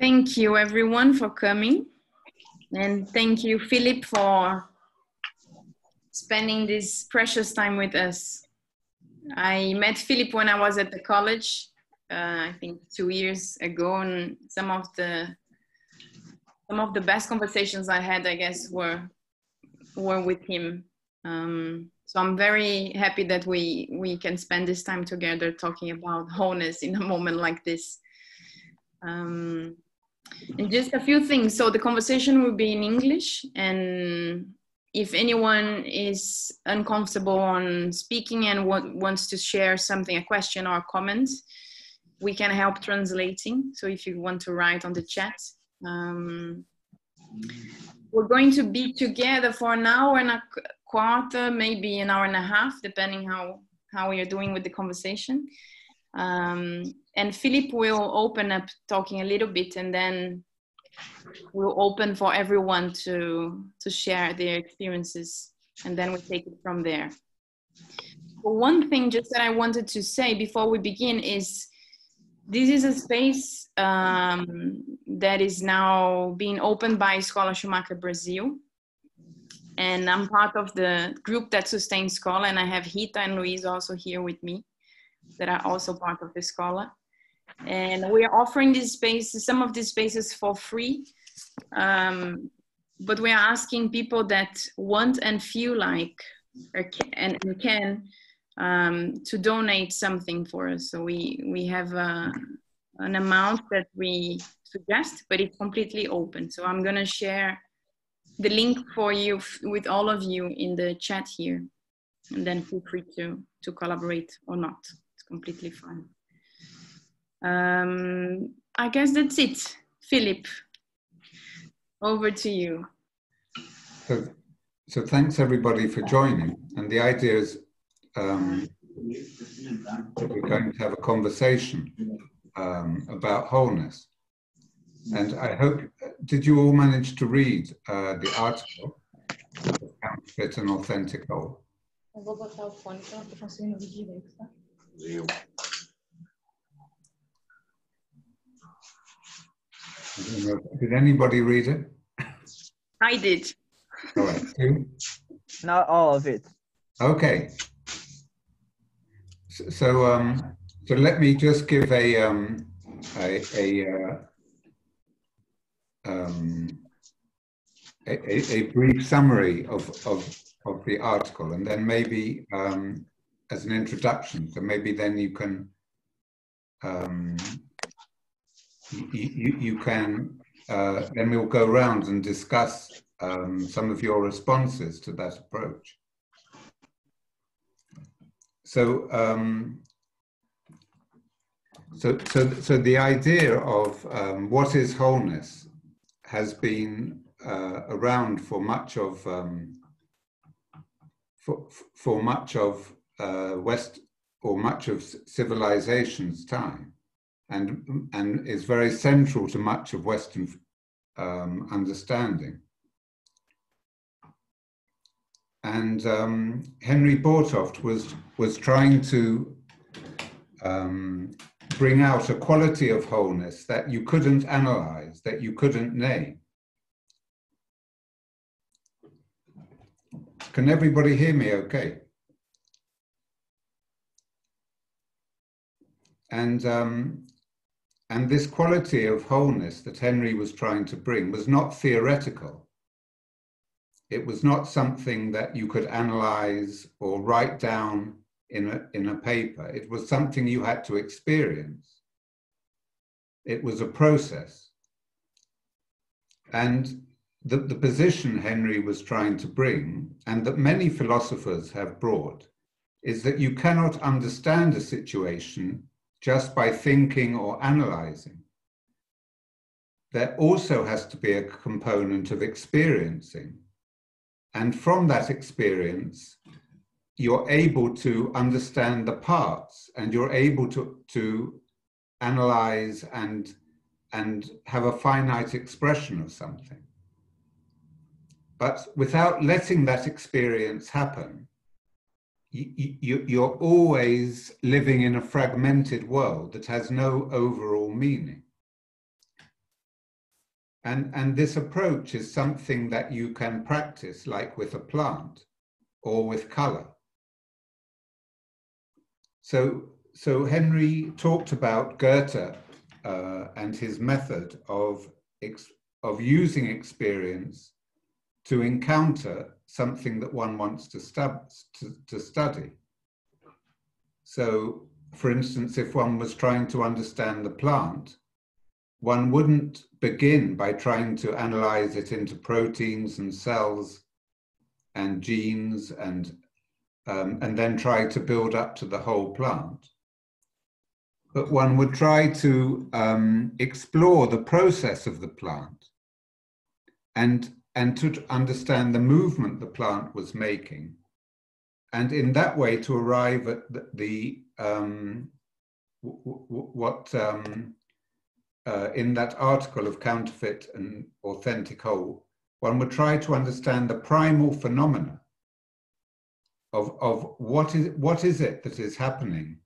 Thank you everyone for coming. And thank you, Philip, for spending this precious time with us. I met Philip when I was at the college, uh, I think two years ago, and some of the some of the best conversations I had, I guess, were were with him. Um, so I'm very happy that we we can spend this time together talking about wholeness in a moment like this. Um, and just a few things. So the conversation will be in English, and if anyone is uncomfortable on speaking and wants to share something, a question or a comment, we can help translating. So if you want to write on the chat. Um, we're going to be together for an hour and a quarter, maybe an hour and a half, depending how, how we are doing with the conversation. Um, and Philip will open up talking a little bit and then we'll open for everyone to, to share their experiences and then we take it from there. One thing just that I wanted to say before we begin is this is a space um, that is now being opened by Escola Schumacher Brazil. And I'm part of the group that sustains Escola, and I have Rita and Luis also here with me that are also part of the Escola. And we are offering these spaces, some of these spaces for free. Um, but we are asking people that want and feel like can, and can um, to donate something for us. So we, we have uh, an amount that we suggest, but it's completely open. So I'm gonna share the link for you with all of you in the chat here. And then feel free to, to collaborate or not. It's completely fine. Um, I guess that's it. Philip, over to you. So, so thanks everybody for joining. And the idea is um, that we're going to have a conversation um, about wholeness. And I hope, did you all manage to read uh, the article, Counterfeit and Authentic Whole? Did anybody read it? I did. All right. Not all of it. Okay. So, so, um, so let me just give a um, a a, uh, um, a, a, brief summary of, of of the article, and then maybe um, as an introduction. So maybe then you can um, you, you, can uh, then we'll go around and discuss um, some of your responses to that approach. So, um, so, so, so the idea of um, what is wholeness has been uh, around for much of um, for, for much of uh, West or much of civilization's time and, and is very central to much of Western um, understanding. And um, Henry Bortoft was, was trying to um, bring out a quality of wholeness that you couldn't analyze, that you couldn't name. Can everybody hear me okay? And um, and this quality of wholeness that Henry was trying to bring was not theoretical. It was not something that you could analyze or write down in a, in a paper. It was something you had to experience. It was a process. And the, the position Henry was trying to bring, and that many philosophers have brought, is that you cannot understand a situation just by thinking or analyzing. There also has to be a component of experiencing. And from that experience, you're able to understand the parts and you're able to, to analyze and, and have a finite expression of something. But without letting that experience happen, you, you're always living in a fragmented world that has no overall meaning. And, and this approach is something that you can practice, like with a plant or with color. So, so Henry talked about Goethe uh, and his method of, of using experience to encounter something that one wants to, to, to study. So, for instance, if one was trying to understand the plant, one wouldn't begin by trying to analyze it into proteins and cells and genes and um, and then try to build up to the whole plant. But one would try to um, explore the process of the plant and, and to understand the movement the plant was making. And in that way, to arrive at the, the um, what um, uh, in that article of counterfeit and authentic whole, one would try to understand the primal phenomena of, of what is what is it that is happening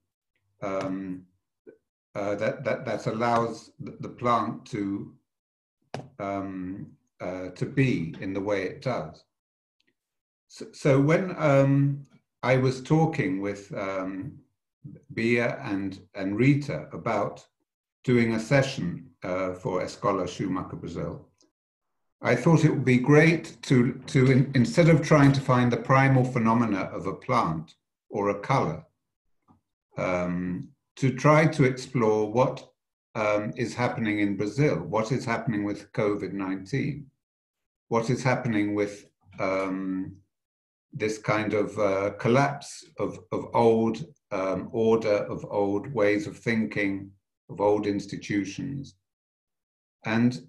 um, uh, that, that that allows the, plant to um, uh, to be in the way it does. So, so when um, I was talking with um, Bia and and Rita about doing a session uh, for Escola Schumacher Brazil, I thought it would be great to, to in, instead of trying to find the primal phenomena of a plant or a color, um, to try to explore what um, is happening in Brazil, what is happening with COVID 19, what is happening with um, this kind of uh, collapse of, of old um, order, of old ways of thinking, of old institutions. And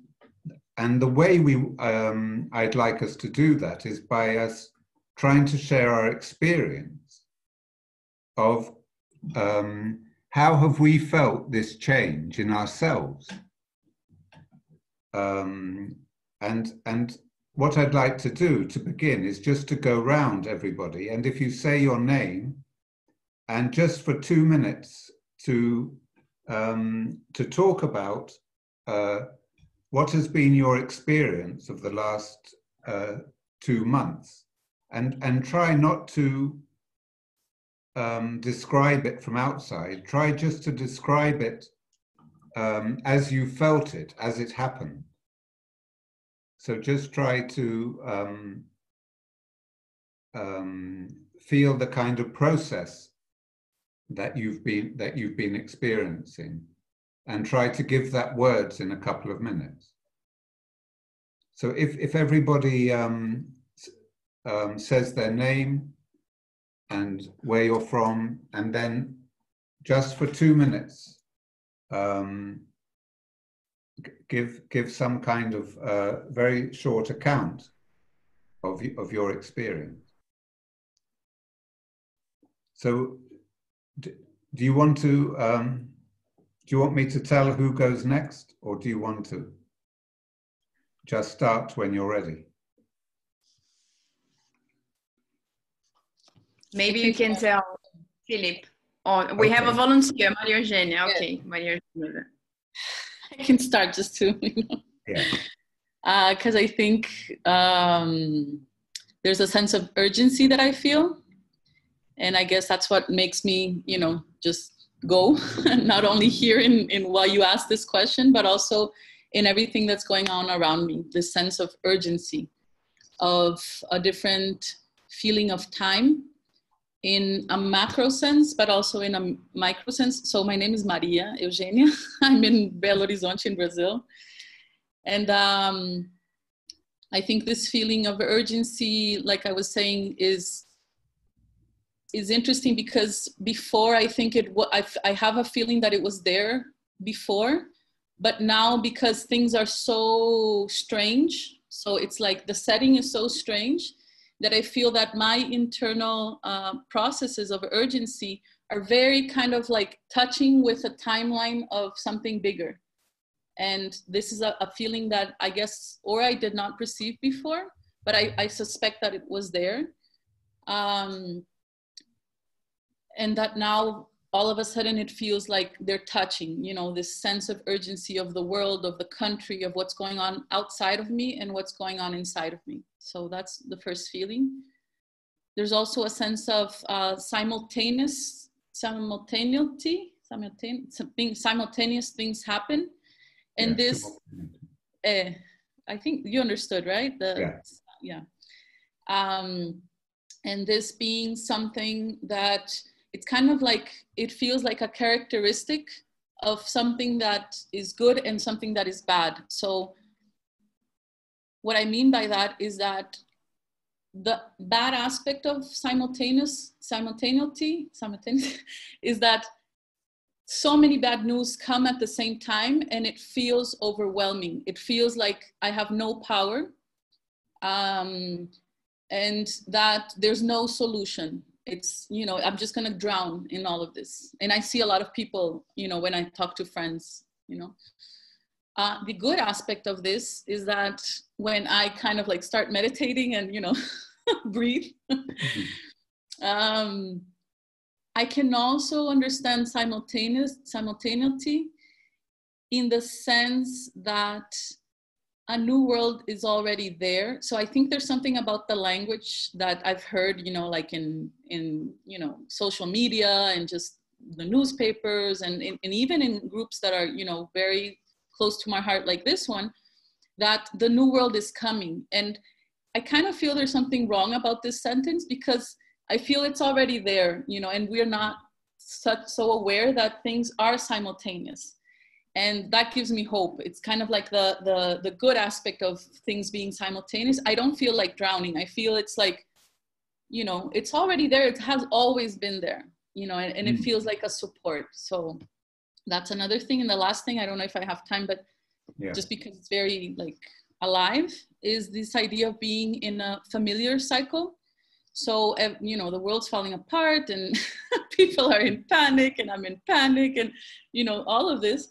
and the way we um, I'd like us to do that is by us trying to share our experience of um, how have we felt this change in ourselves. Um, and and what I'd like to do to begin is just to go round everybody, and if you say your name, and just for two minutes to um, to talk about uh, what has been your experience of the last uh, two months? And, and try not to um, describe it from outside. Try just to describe it um, as you felt it, as it happened. So just try to um, um feel the kind of process that you've been that you've been experiencing and try to give that words in a couple of minutes. So if, if everybody um, um, says their name and where you're from, and then just for two minutes, um, give give some kind of uh, very short account of of your experience. So, do, you want to um, do you want me to tell who goes next, or do you want to just start when you're ready? Maybe you can tell Philip. Or we okay. have a volunteer, Maria Eugenia. Okay, Maria Eugenia. I can start just to, yeah. Because uh, I think um, there's a sense of urgency that I feel. And I guess that's what makes me, you know, just go, not only here in, in while you ask this question, but also in everything that's going on around me, this sense of urgency, of a different feeling of time in a macro sense, but also in a micro sense. So my name is Maria Eugenia. I'm in Belo Horizonte in Brazil. And um, I think this feeling of urgency, like I was saying, is is interesting because before I think it I, I have a feeling that it was there before, but now because things are so strange, so it's like the setting is so strange that I feel that my internal uh, processes of urgency are very kind of like touching with a timeline of something bigger. And this is a, a feeling that I guess, or I did not perceive before, but I, I suspect that it was there. Um, and that now all of a sudden it feels like they're touching you know this sense of urgency of the world of the country of what's going on outside of me and what's going on inside of me. So that's the first feeling. There's also a sense of uh, simultaneous simultaneity simultaneous, simultaneous things happen. And yeah, this uh, i think you understood right? The, yeah, yeah. Um, and this being something that it's kind of like it feels like a characteristic of something that is good and something that is bad. So what i mean by that is that the bad aspect of simultaneous simultaneity simultaneous is that so many bad news come at the same time and it feels overwhelming. It feels like i have no power um, and that there's no solution it's you know i'm just to drown in all of this. And i see a lot of people you know when i talk to friends you know. Uh, the good aspect of this is that when i kind of like start meditating and you know breathe um, i can also understand simultaneous simultaneity in the sense that a new world is already there. So i think there's something about the language that i've heard you know like in in you know social media and just the newspapers and, and, even in groups that are you know very close to my heart like this one that the new world is coming. And i kind of feel there's something wrong about this sentence because i feel it's already there you know and we're not such so aware that things are simultaneous and that gives me hope. It's kind of like the the the good aspect of things being simultaneous. I don't feel like drowning. I feel it's like you know it's already there. It has always been there you know and, and it mm. feels like a support. So that's another thing. And the last thing i don't know if i have time but yeah. just because it's very like alive is this idea of being in a familiar cycle. So you know the world's falling apart and people are in panic and i'm in panic and you know all of this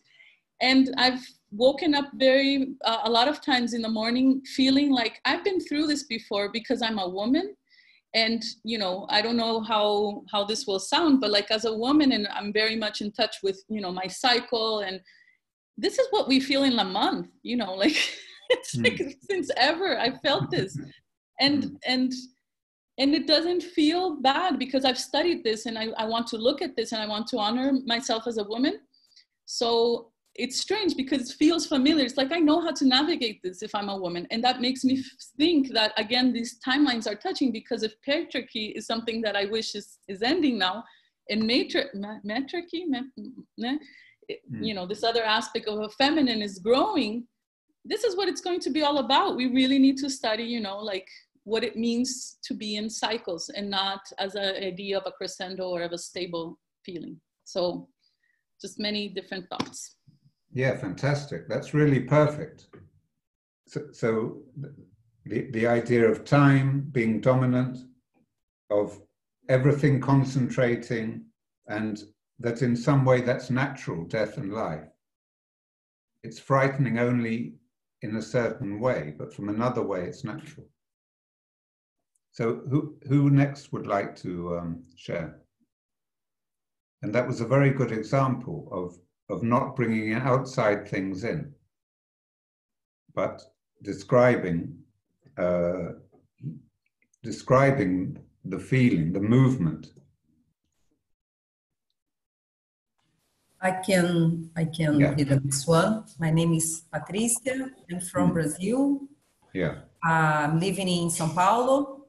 and i've woken up very uh, a lot of times in the morning feeling like i've been through this before because i'm a woman and you know i don't know how how this will sound but like as a woman and i'm very much in touch with you know my cycle and this is what we feel in la month you know like it's mm. like since ever i felt this and hmm. and and it doesn't feel bad because i've studied this and I, I want to look at this and i want to honor myself as a woman so it's strange because it feels familiar. It's like I know how to navigate this if I'm a woman. And that makes me think that, again, these timelines are touching because if patriarchy is something that I wish is, is ending now, and matri- matriarchy, hmm. you know, this other aspect of a feminine is growing, this is what it's going to be all about. We really need to study, you know, like what it means to be in cycles and not as an idea of a crescendo or of a stable feeling. So just many different thoughts. Yeah, fantastic. That's really perfect. So, so the, the idea of time being dominant, of everything concentrating, and that in some way that's natural, death and life. It's frightening only in a certain way, but from another way it's natural. So who, who next would like to um, share? And that was a very good example of of not bringing outside things in, but describing uh, describing the feeling, the movement. I can I can yeah. read this one. My name is Patricia. I'm from mm. Brazil. Yeah. I'm living in São Paulo,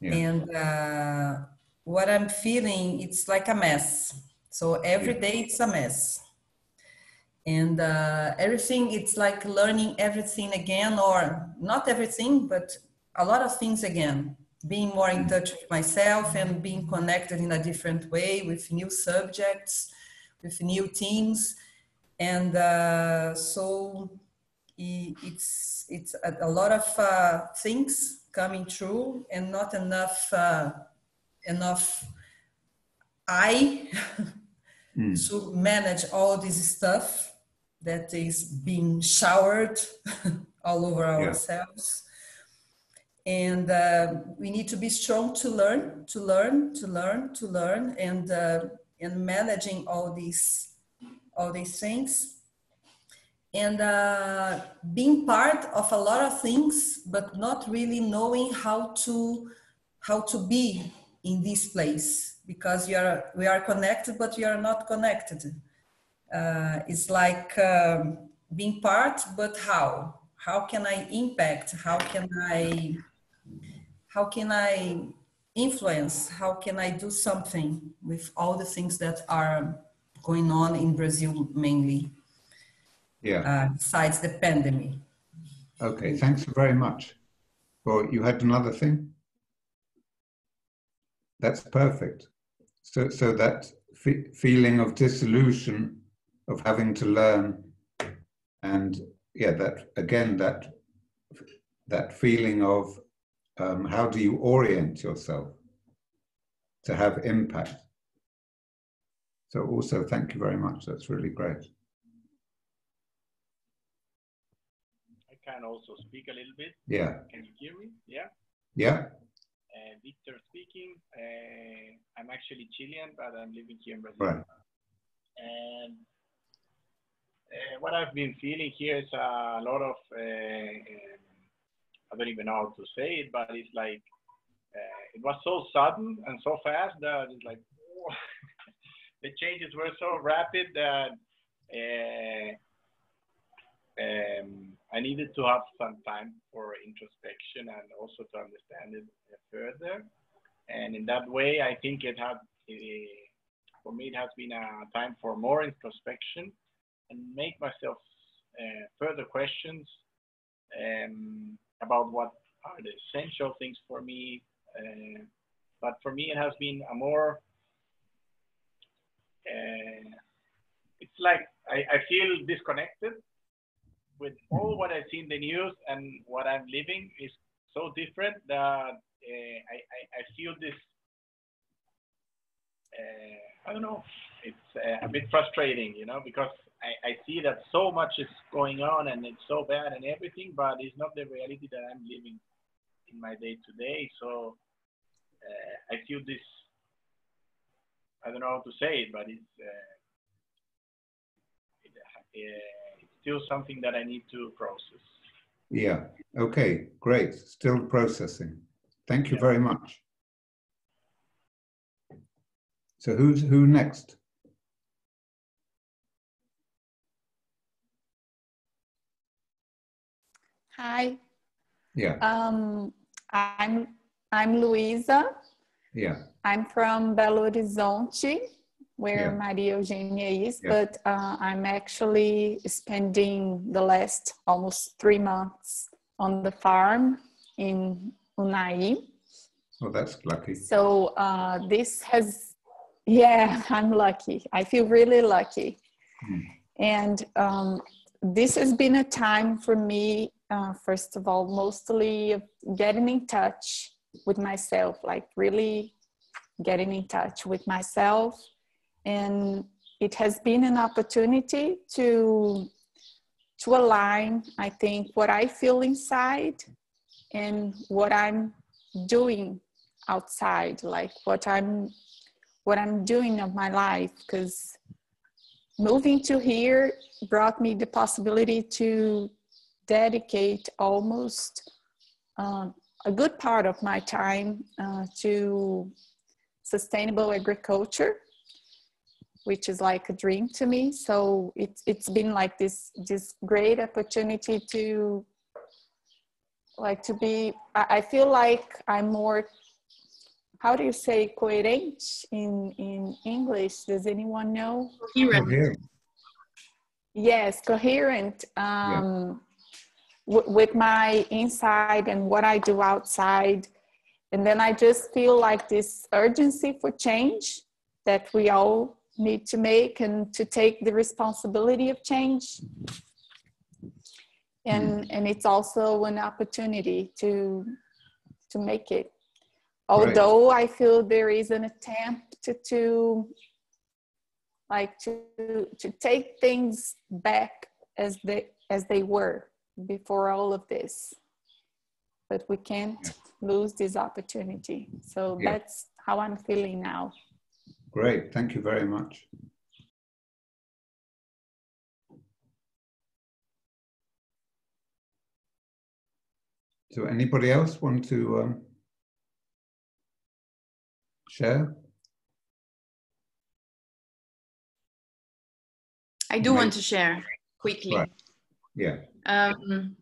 yeah. and uh, what I'm feeling it's like a mess. So every yeah. day it's a mess and uh, everything it's like learning everything again or not everything but a lot of things again. Being more in touch with myself and being connected in a different way with new subjects with new teams. And uh, so it's it's a, a lot of uh, things coming true and not enough uh, enough i mm. to manage all this stuff that is being showered all over ourselves. and uh, we need to be strong to learn, to learn, to learn, to learn, and uh, and managing all these all these things, and uh, being part of a lot of things, but not really knowing how to how to be in this place because you are we are connected, but you are not connected. Uh, it's like um, being part, but how? How can I impact? How can I how can I influence? How can I do something with all the things that are going on in Brazil mainly? Yeah. Uh, besides the pandemic. Okay, thanks very much. Well, you had another thing? That's perfect. So, so that feeling of dissolution, of having to learn, and yeah, that again, that that feeling of um, how do you orient yourself to have impact? So also, thank you very much. That's really great. I can also speak a little bit. Yeah. Can you hear me? Yeah. Yeah. Uh, Victor speaking. Uh, I'm actually Chilean, but I'm living here in Brazil. Right. And uh, what I've been feeling here is a lot of uh, um, I don't even know how to say it, but it's like uh, it was so sudden and so fast that it's like the changes were so rapid that uh, um, I needed to have some time for introspection and also to understand it further. And in that way, I think it had, uh, for me, it has been a time for more introspection and make myself uh, further questions um, about what are the essential things for me. Uh, but for me, it has been a more, uh, it's like I, I feel disconnected with all what I see in the news and what I'm living is so different that uh, I, I, I, feel this, uh, I don't know, it's uh, a bit frustrating, you know, because I, I see that so much is going on and it's so bad and everything, but it's not the reality that I'm living in my day to day. So I feel this. I don't know how to say it, but it's it, still something that I need to process. Yeah. Okay. Great. Still processing. Thank you yeah. very much. So who's who next? Hi. Yeah. Um, I'm I'm Luisa. Yeah. I'm from Belo Horizonte, where yeah. Maria Eugenia is, yeah. but uh, I'm actually spending the last almost three months on the farm in Unai. Oh, that's lucky. So uh, this has, yeah, I'm lucky. I feel really lucky. Hmm. And um, this has been a time for me uh, first of all, mostly getting in touch with myself, like really getting in touch with myself. And it has been an opportunity to to align, I think, what I feel inside and what I'm doing outside, like what I'm what I'm doing of my life. Because moving to here brought me the possibility to dedicate almost uh, a good part of my time uh, to sustainable agriculture which is like a dream to me. So it's it's been like this this great opportunity to like to be i feel like i'm more how do you say coherent in in english? Does anyone know? Coherent. Yes coherent um with my inside and what I do outside. And then I just feel like this urgency for change that we all need to make and to take the responsibility of change. And, and it's also an opportunity to, to make it. Although right. I feel there is an attempt to, to like to, to take things back as they, as they were before all of this. but we can't yeah. lose this opportunity. So yeah. that's how I'm feeling now. Great, thank you very much. So anybody else want to um, share? I do right. want to share quickly. Right. Yeah. Um,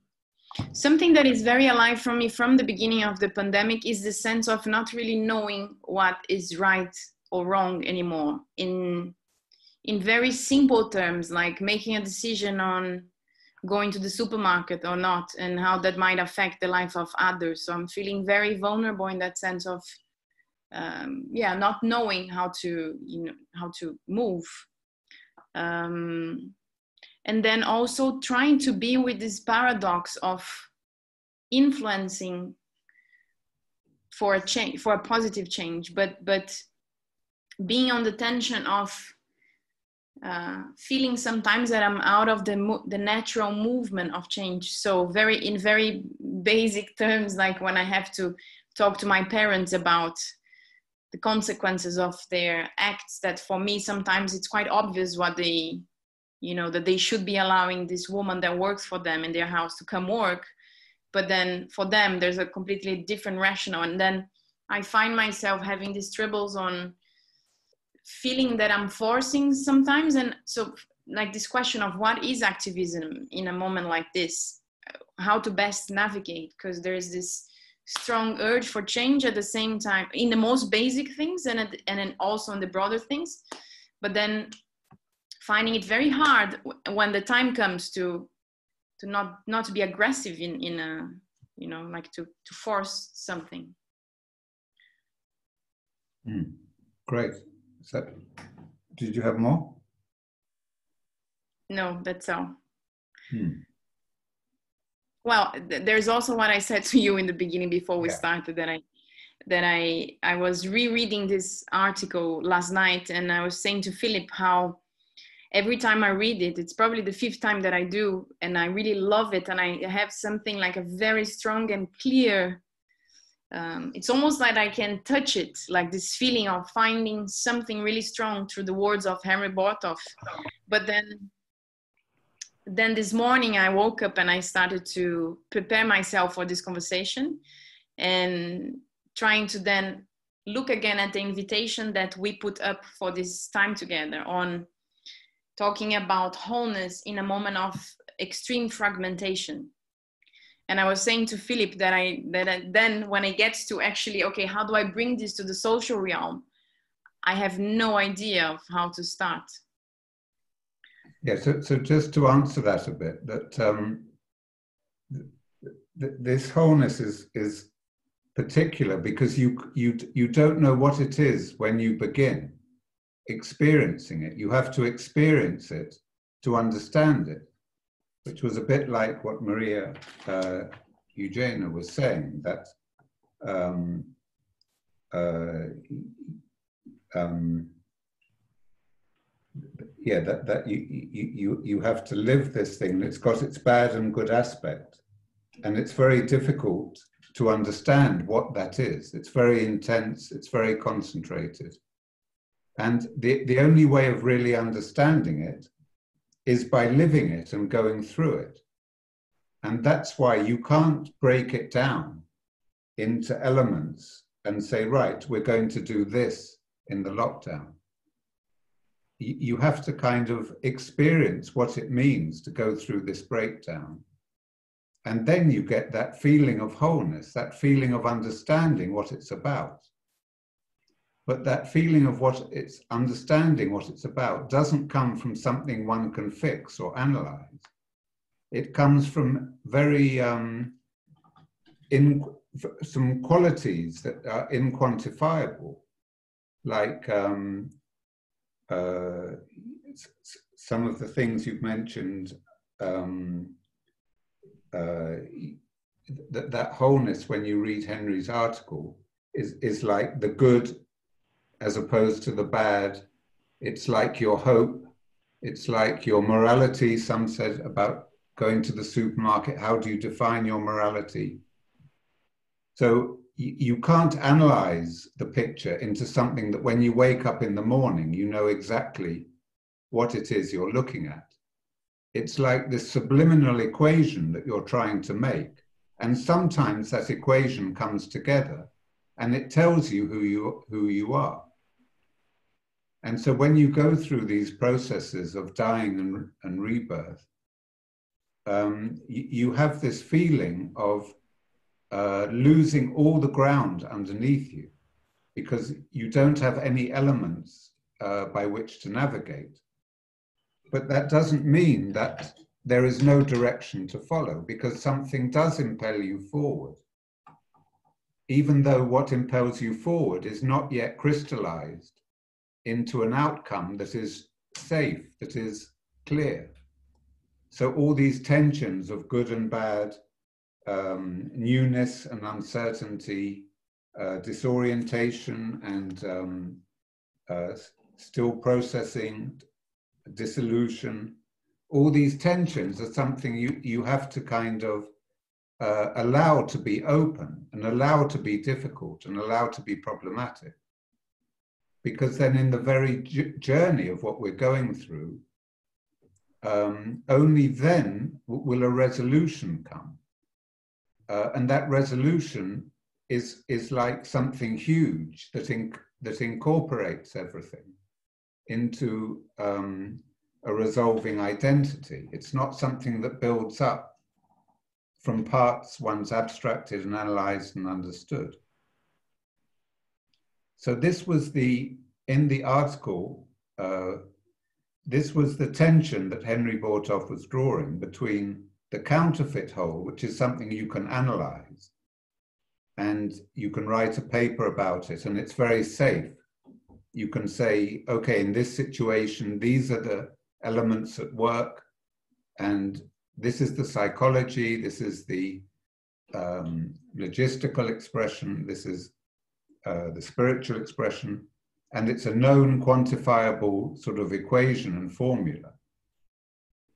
something that is very alive for me from the beginning of the pandemic is the sense of not really knowing what is right or wrong anymore in in very simple terms like making a decision on going to the supermarket or not and how that might affect the life of others. So i'm feeling very vulnerable in that sense of um, yeah not knowing how to you know how to move. Um, and then also trying to be with this paradox of influencing for a change for a positive change but but being on the tension of uh, feeling sometimes that i'm out of the mo- the natural movement of change. So very in very basic terms like when i have to talk to my parents about the consequences of their acts that for me sometimes it's quite obvious what they you know that they should be allowing this woman that works for them in their house to come work. But then for them there's a completely different rationale. And then i find myself having these troubles on feeling that i'm forcing sometimes. And so like this question of what is activism in a moment like this? How to best navigate? Because there's this strong urge for change at the same time in the most basic things and and then also in the broader things. But then finding it very hard when the time comes to to not not to be aggressive in in a you know like to to force something. Mm. great so did you have more no that's all hmm. well th- there's also what i said to you in the beginning before we yeah. started that i that i i was rereading this article last night and i was saying to philip how every time I read it, it's probably the fifth time that I do, and I really love it. And I have something like a very strong and clear. Um, it's almost like I can touch it, like this feeling of finding something really strong through the words of Henry Bortoft. But then, then this morning I woke up and I started to prepare myself for this conversation, and trying to then look again at the invitation that we put up for this time together on talking about wholeness in a moment of extreme fragmentation and i was saying to philip that i that I, then when it gets to actually okay how do i bring this to the social realm? I have no idea of how to start. Yeah so, so just to answer that a bit that um, th- th- this wholeness is is particular because you you you don't know what it is when you begin experiencing it. You have to experience it to understand it, which was a bit like what Maria uh, Eugenia was saying that. Um, uh, um, yeah, that, that you, you, you have to live this thing. It's got its bad and good aspect. And it's very difficult to understand what that is. It's very intense, it's very concentrated. And the, the only way of really understanding it is by living it and going through it. And that's why you can't break it down into elements and say, right, we're going to do this in the lockdown. You have to kind of experience what it means to go through this breakdown. And then you get that feeling of wholeness, that feeling of understanding what it's about. But that feeling of what it's understanding what it's about doesn't come from something one can fix or analyze. It comes from very um, in some qualities that are inquantifiable, like um, uh, some of the things you've mentioned. Um, uh, that, that wholeness, when you read Henry's article, is, is like the good as opposed to the bad. It's like your hope. It's like your morality. Some said about going to the supermarket. How do you define your morality? So you can't analyze the picture into something that when you wake up in the morning, you know exactly what it is you're looking at. It's like this subliminal equation that you're trying to make. And sometimes that equation comes together and it tells you who you, who you are. And so when you go through these processes of dying and, and rebirth, um, you, have this feeling of uh, losing all the ground underneath you because you don't have any elements uh, by which to navigate. But that doesn't mean that there is no direction to follow because something does impel you forward. Even though what impels you forward is not yet crystallized into an outcome that is safe, that is clear. So all these tensions of good and bad, um, newness and uncertainty, uh, disorientation and um, uh, still processing, dissolution, all these tensions are something you, you have to kind of uh, allow to be open and allow to be difficult and allow to be problematic. Because then, in the very journey of what we're going through, um, only then will a resolution come. Uh, and that resolution is, is like something huge that, inc- that incorporates everything into um, a resolving identity. It's not something that builds up from parts one's abstracted and analyzed and understood. So this was the, in the article, uh, this was the tension that Henry Bortoft was drawing between the counterfeit whole, which is something you can analyze, and you can write a paper about it, and it's very safe. You can say, okay, in this situation, these are the elements at work, and this is the psychology, this is the um, logistical expression, this is uh, the spiritual expression, and it's a known quantifiable sort of equation and formula.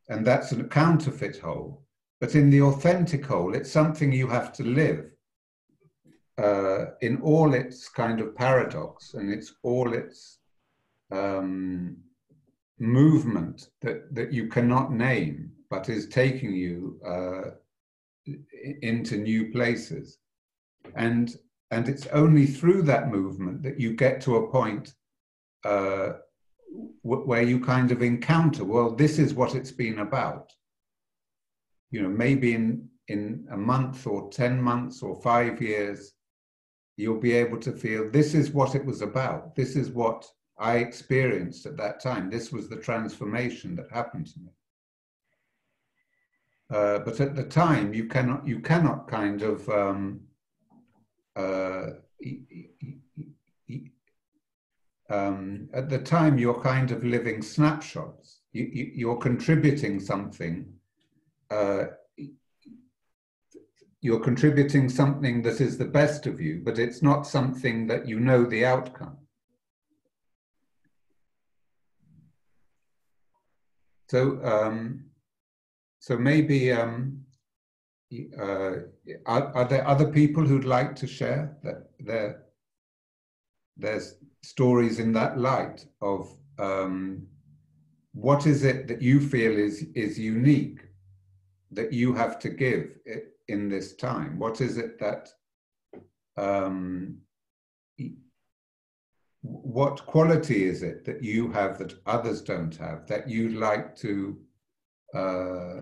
And that's a counterfeit whole. But in the authentic whole, it's something you have to live uh, in all its kind of paradox and it's all its um, movement that, that you cannot name, but is taking you uh, into new places. And, and it's only through that movement that you get to a point uh, where you kind of encounter, well, this is what it's been about. You know, maybe in, in a month or 10 months or five years, you'll be able to feel this is what it was about. This is what I experienced at that time. This was the transformation that happened to me. Uh, but at the time, you cannot you cannot kind of um, um, at the time you're kind of living snapshots. You, are contributing something. Uh, you're contributing something that is the best of you, but it's not something that you know the outcome. So, um, so maybe um, uh, are, are, there other people who'd like to share that their their stories in that light of um, what is it that you feel is is unique that you have to give in this time? What is it that um, what quality is it that you have that others don't have that you'd like to uh,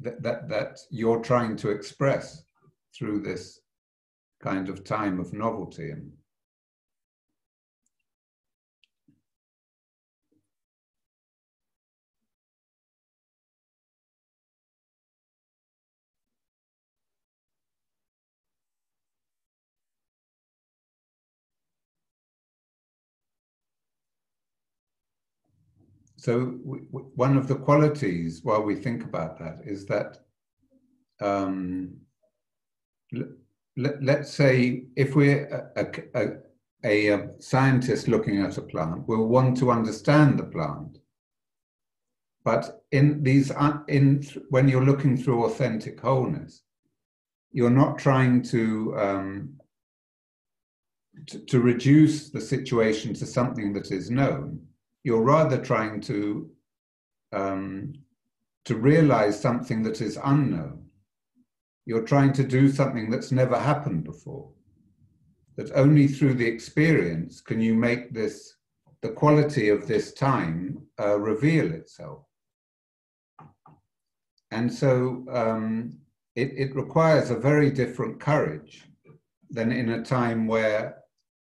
that, that that you're trying to express through this kind of time of novelty and So one of the qualities, while we think about that, is that um, let, us say if we're a, a, a, scientist looking at a plant, we'll want to understand the plant. But in these, in when you're looking through authentic wholeness, you're not trying to, um, to, to reduce the situation to something that is known. You're rather trying to um, to realize something that is unknown. You're trying to do something that's never happened before. That only through the experience can you make this, the quality of this time uh, reveal itself. And so um, it, it, requires a very different courage than in a time where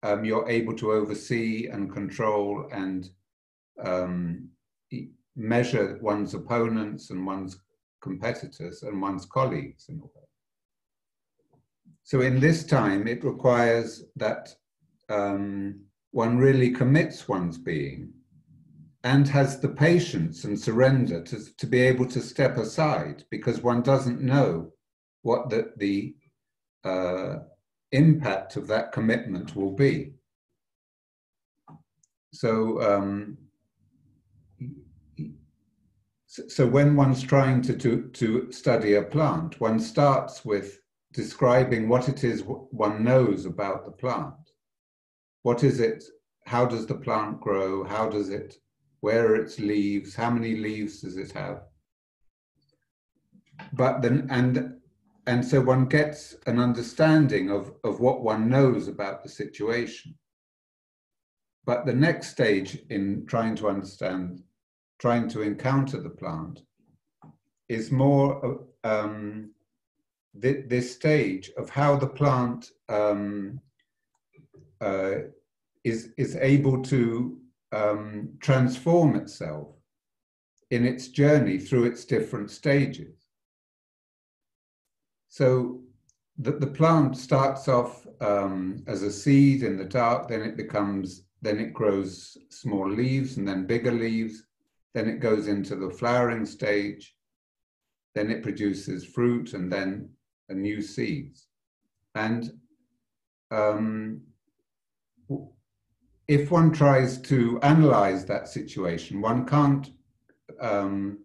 um, you're able to oversee and control and um, measure one's opponents and one's competitors and one's colleagues in a way. So in this time, it requires that um, one really commits one's being and has the patience and surrender to, to be able to step aside because one doesn't know what the, the uh, impact of that commitment will be. So um, so when one's trying to, to, to study a plant, one starts with describing what it is one knows about the plant. What is it? How does the plant grow? How does it, where are its leaves? How many leaves does it have? But then, and, and so one gets an understanding of, of what one knows about the situation. But the next stage in trying to understand trying to encounter the plant is more um, th this stage of how the plant um, uh, is, is able to um, transform itself in its journey through its different stages. So the, the plant starts off um, as a seed in the dark, then it becomes, then it grows small leaves and then bigger leaves, then it goes into the flowering stage, then it produces fruit and then new seeds. And um, if one tries to analyze that situation, one can't um,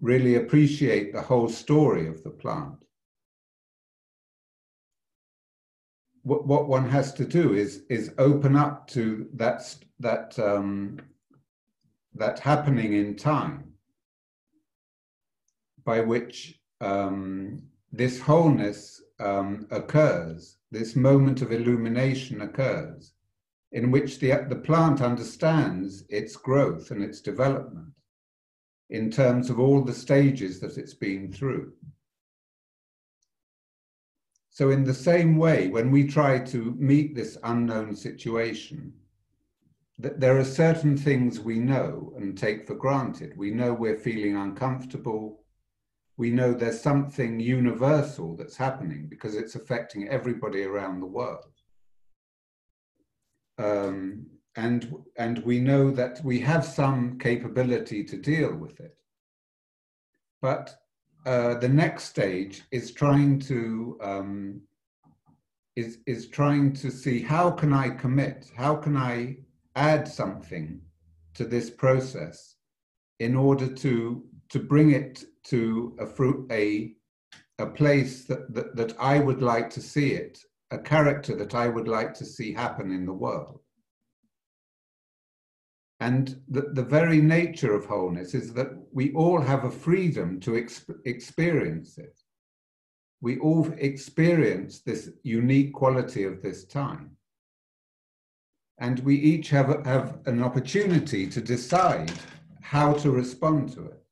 really appreciate the whole story of the plant. What, what one has to do is, is open up to that, that um, that happening in time by which um, this wholeness um, occurs, this moment of illumination occurs, in which the, the plant understands its growth and its development in terms of all the stages that it's been through. So, in the same way, when we try to meet this unknown situation, there are certain things we know and take for granted. We know we're feeling uncomfortable. We know there's something universal that's happening because it's affecting everybody around the world. Um, and, and we know that we have some capability to deal with it. But uh, the next stage is trying to um, is, is trying to see how can I commit? How can I add something to this process in order to to bring it to a fruit a a place that, that that I would like to see it, a character that I would like to see happen in the world. And the, the very nature of wholeness is that we all have a freedom to exp- experience it. We all experience this unique quality of this time and we each have, have an opportunity to decide how to respond to it.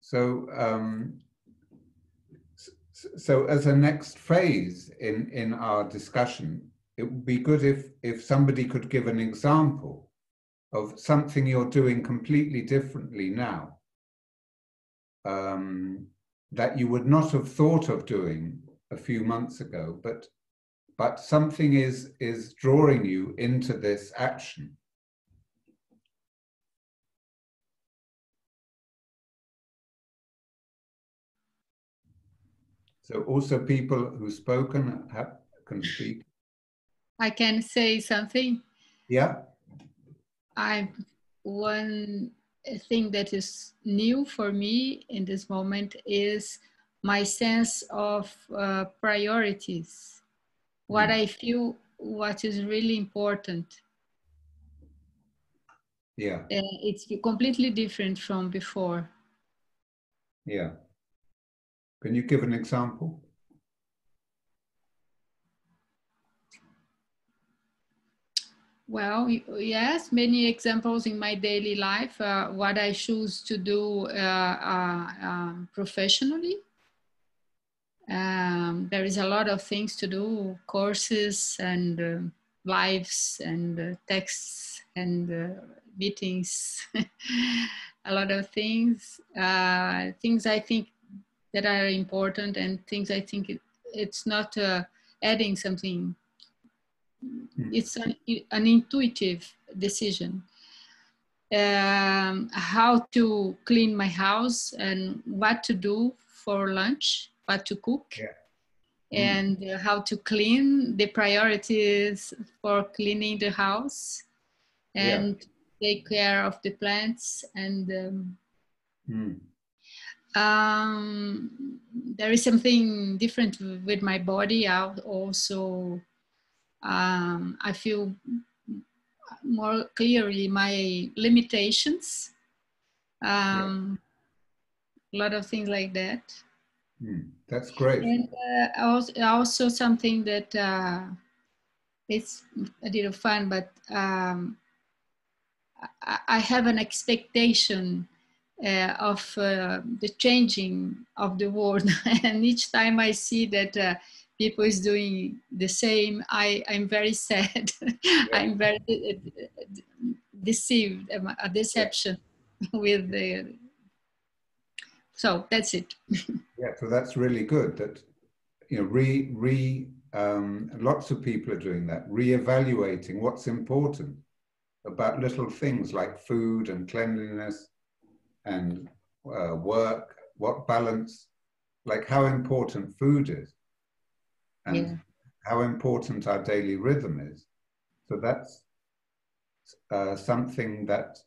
So, um, so as a next phase in, in our discussion, it would be good if, if somebody could give an example of something you're doing completely differently now um, that you would not have thought of doing a few months ago, but but something is is drawing you into this action. So also people who spoken have, can speak. I can say something? Yeah. I when thing that is new for me in this moment is my sense of uh, priorities, what mm. I feel, what is really important. Yeah. Uh, it's completely different from before. Yeah. Can you give an example? Well, yes, many examples in my daily life, uh, what I choose to do uh, uh, um, professionally. Um, there is a lot of things to do, courses and uh, lives and uh, texts and uh, meetings, a lot of things, things I think that are important and things I think it, it's not adding something Hmm. it's an, an intuitive decision. Um, how to clean my house and what to do for lunch, what to cook, yeah. mm. and uh, how to clean the priorities for cleaning the house and yeah. take care of the plants and um, mm. um, there is something different with my body. I also um, I feel more clearly my limitations. Um, yeah. A lot of things like that. Mm, that's great. And uh, also, also, something that uh, it's a little fun, but um, I, I, have an expectation uh, of uh, the changing of the world, and each time I see that uh, people is doing the same i i'm very sad yeah. i'm very deceived a deception yeah. with the so that's it yeah so that's really good that you know re re um, lots of people are doing that re-evaluating what's important about little things like food and cleanliness and uh, work what balance like how important food is and yeah. how important our daily rhythm is. So that's uh, something that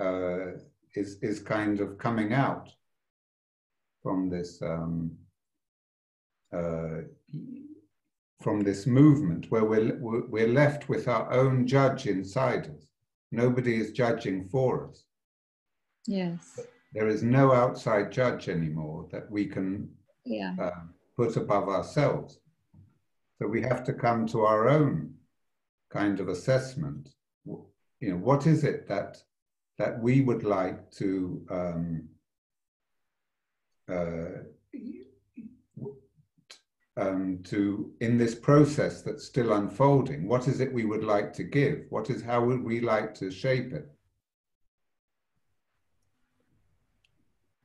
uh, is is kind of coming out from this um, uh, from this movement where we're we're left with our own judge inside us. Nobody is judging for us. Yes. There is no outside judge anymore that we can yeah. Uh, put above ourselves. So we have to come to our own kind of assessment. You know, what is it that that we would like to um, um, to in this process that's still unfolding? What is it we would like to give? What is how would we like to shape it?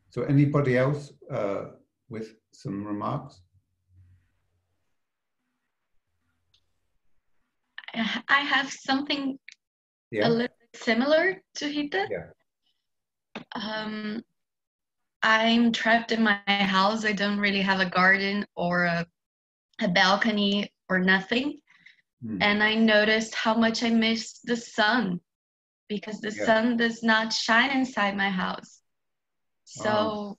So, anybody else uh, with some remarks? I have something yeah. a little similar to Rita. Yeah. Um, I'm trapped in my house. I don't really have a garden or a, a balcony or nothing. Hmm. And I noticed how much I miss the sun because the yeah. sun does not shine inside my house. So, oh.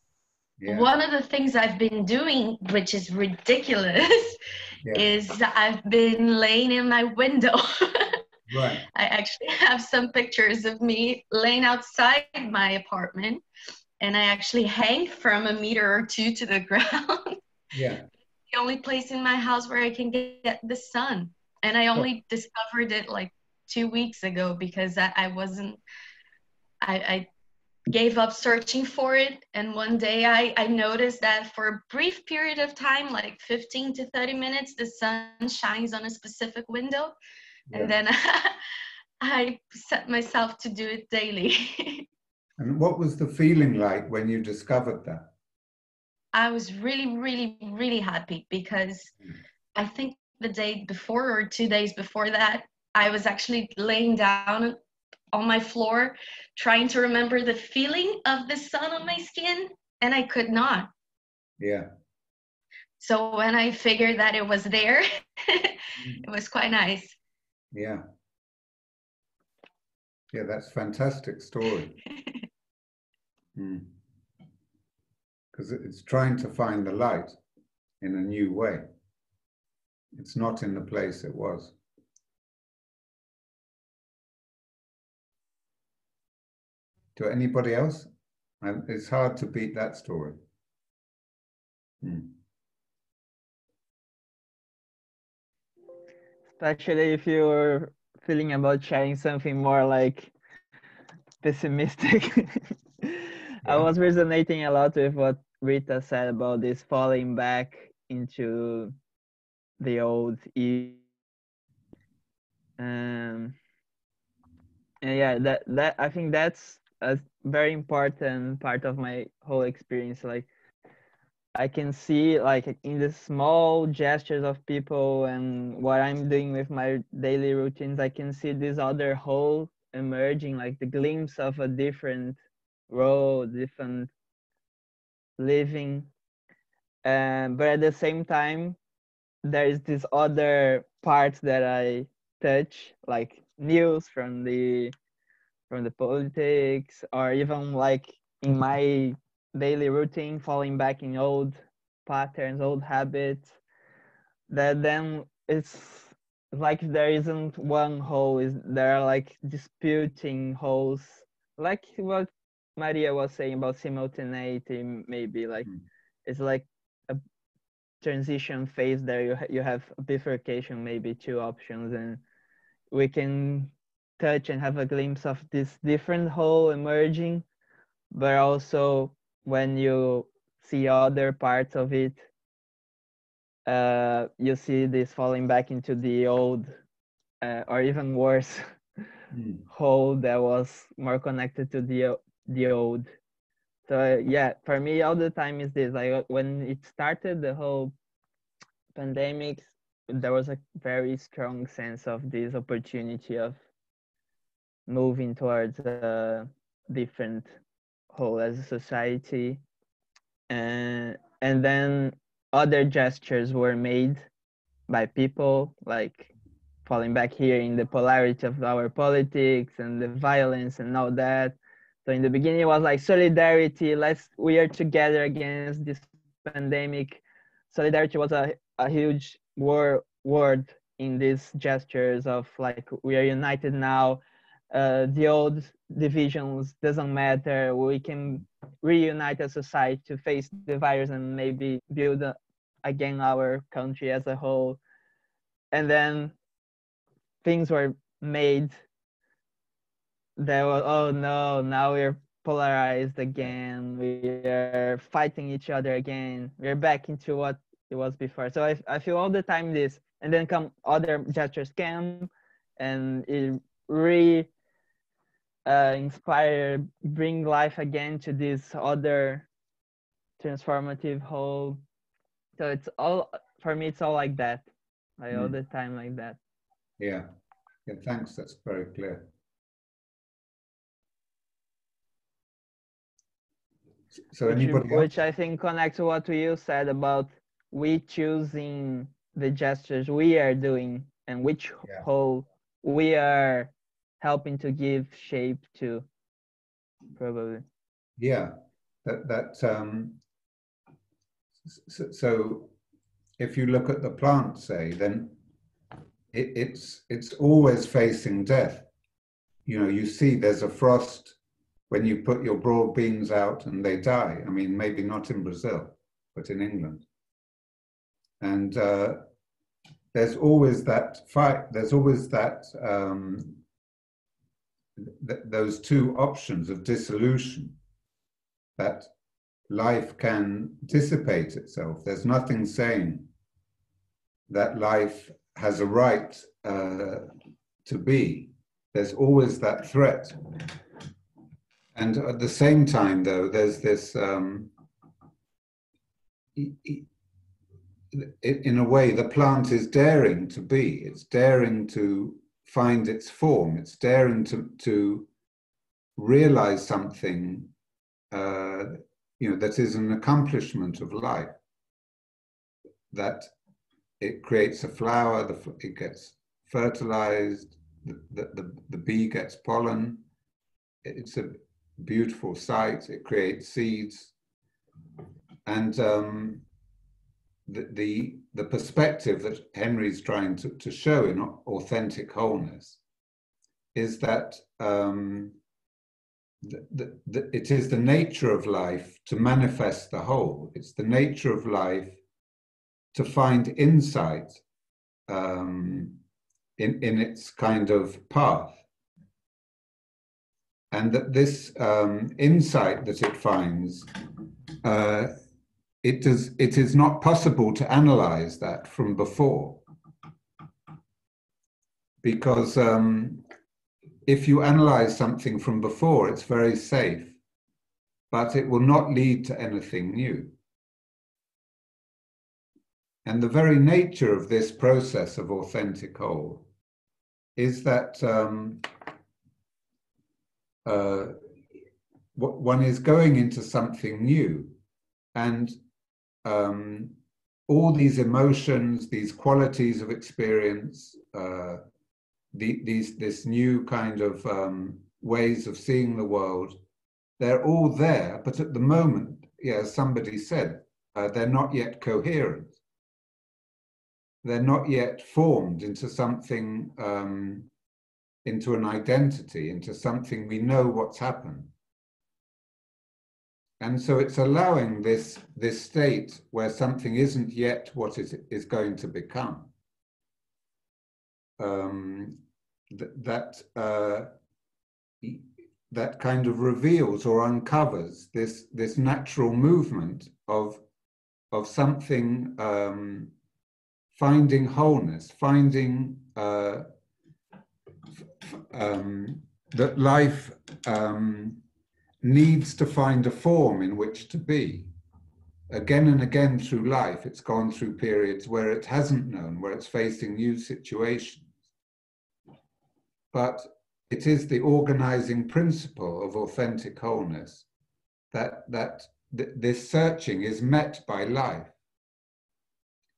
yeah. one of the things I've been doing, which is ridiculous, yeah. is I've been laying in my window. right. I actually have some pictures of me laying outside my apartment, and I actually hang from a meter or two to the ground. Yeah. the only place in my house where I can get the sun. And I only oh. discovered it like two weeks ago because I, I wasn't I, I gave up searching for it and one day I, I noticed that for a brief period of time like 15 to 30 minutes the sun shines on a specific window yeah. and then i set myself to do it daily and what was the feeling like when you discovered that i was really really really happy because i think the day before or two days before that i was actually laying down on my floor trying to remember the feeling of the sun on my skin and I could not. Yeah. So when I figured that it was there, mm-hmm. it was quite nice. Yeah. Yeah, that's fantastic story. Because mm. it's trying to find the light in a new way. It's not in the place it was. To anybody else? It's hard to beat that story. Hmm. Especially if you're feeling about sharing something more like pessimistic. I was resonating a lot with what Rita said about this falling back into the old E. Um, and yeah, that that I think that's a very important part of my whole experience. Like I can see like in the small gestures of people and what I'm doing with my daily routines, I can see this other whole emerging, like the glimpse of a different role, different living. Um, but at the same time, there is this other part that I touch, like news from the from the politics, or even like in my daily routine, falling back in old patterns, old habits, that then it's like there isn't one whole, is there are like disputing wholes, like what Maria was saying about simultaneity, maybe like mm. it's like a transition phase there. You you have bifurcation, maybe two options, and we can touch and have a glimpse of this different whole emerging, but also when you see other parts of it, uh, you see this falling back into the old, uh, or even worse, mm. whole that was more connected to the the old. So yeah, for me, all the time is this. Like when it started, the whole pandemic, there was a very strong sense of this opportunity of moving towards a different whole as a society and and then other gestures were made by people like falling back here in the polarity of our politics and the violence and all that so in the beginning it was like solidarity let's we are together against this pandemic solidarity was a, a huge word word in these gestures of like we are united now uh, the old divisions doesn't matter. We can reunite as a society to face the virus and maybe build a, again our country as a whole. And then things were made. There was oh no, now we're polarized again. We are fighting each other again. We're back into what it was before. So I I feel all the time this, and then come other gestures come, and it re uh, inspire, bring life again to this other transformative whole. So it's all for me. It's all like that, like mm. all the time like that. Yeah. Yeah. Thanks. That's very clear. So which, anybody which I think connects to what you said about we choosing the gestures we are doing and which yeah. whole we are helping to give shape to probably. Yeah that that um so, so if you look at the plant say then it, it's it's always facing death. You know you see there's a frost when you put your broad beans out and they die i mean maybe not in brazil but in england and uh, there's always that fight there's always that um, th those two options of dissolution, that life can dissipate itself. There's nothing saying that life has a right uh, to be. There's always that threat. And at the same time, though, there's this, um, in a way, the plant is daring to be. It's daring to find its form. It's daring to, to realize something, uh, you know, that is an accomplishment of life. That it creates a flower, the, it gets fertilized, the, the, the, the bee gets pollen. It's a, beautiful sight, it creates seeds. And um, the, the, the, perspective that Henri's trying to, to show in authentic wholeness is that um, the, the, the, it is the nature of life to manifest the whole. It's the nature of life to find insight um, in, in its kind of path. And that this um, insight that it finds, uh, it, does, it is not possible to analyze that from before. Because um, if you analyze something from before, it's very safe, but it will not lead to anything new. And the very nature of this process of authentic whole is that um, uh, one is going into something new, and um, all these emotions, these qualities of experience, uh, the, these this new kind of um, ways of seeing the world, they're all there, but at the moment, yeah, as somebody said, uh, they're not yet coherent. They're not yet formed into something, um, into an identity, into something we know what's happened. And so it's allowing this, this state where something isn't yet what it is going to become um, th- that uh, that kind of reveals or uncovers this this natural movement of of something um, finding wholeness, finding uh, um, that life um, needs to find a form in which to be. Again and again through life, it's gone through periods where it hasn't known, where it's facing new situations but it is the organizing principle of authentic wholeness that, that th- this searching is met by life,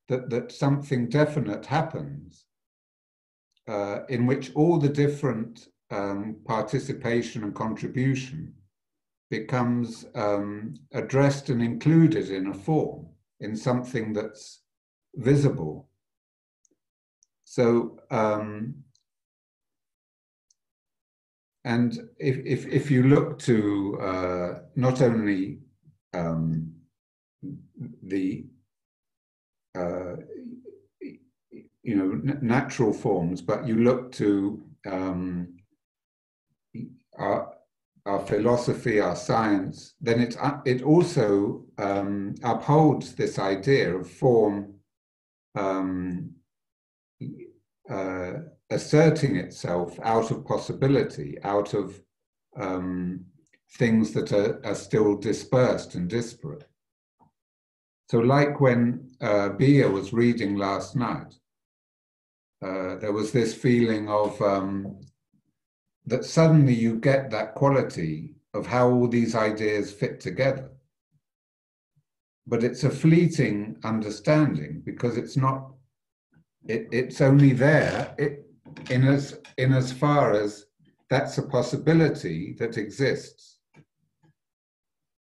that, that something definite happens uh, in which all the different um, participation and contribution becomes um, addressed and included in a form, in something that's visible. So um, and if, if, if you look to uh, not only um, the uh, you know natural forms, but you look to um, our, our philosophy, our science, then it it also um, upholds this idea of form um, uh, asserting itself out of possibility, out of um, things that are, are, still dispersed and disparate. So, like when uh, Bia was reading last night, uh, there was this feeling of um, that suddenly you get that quality of how all these ideas fit together. But it's a fleeting understanding because it's not, it, it's only there. It, in as in as far as that's a possibility that exists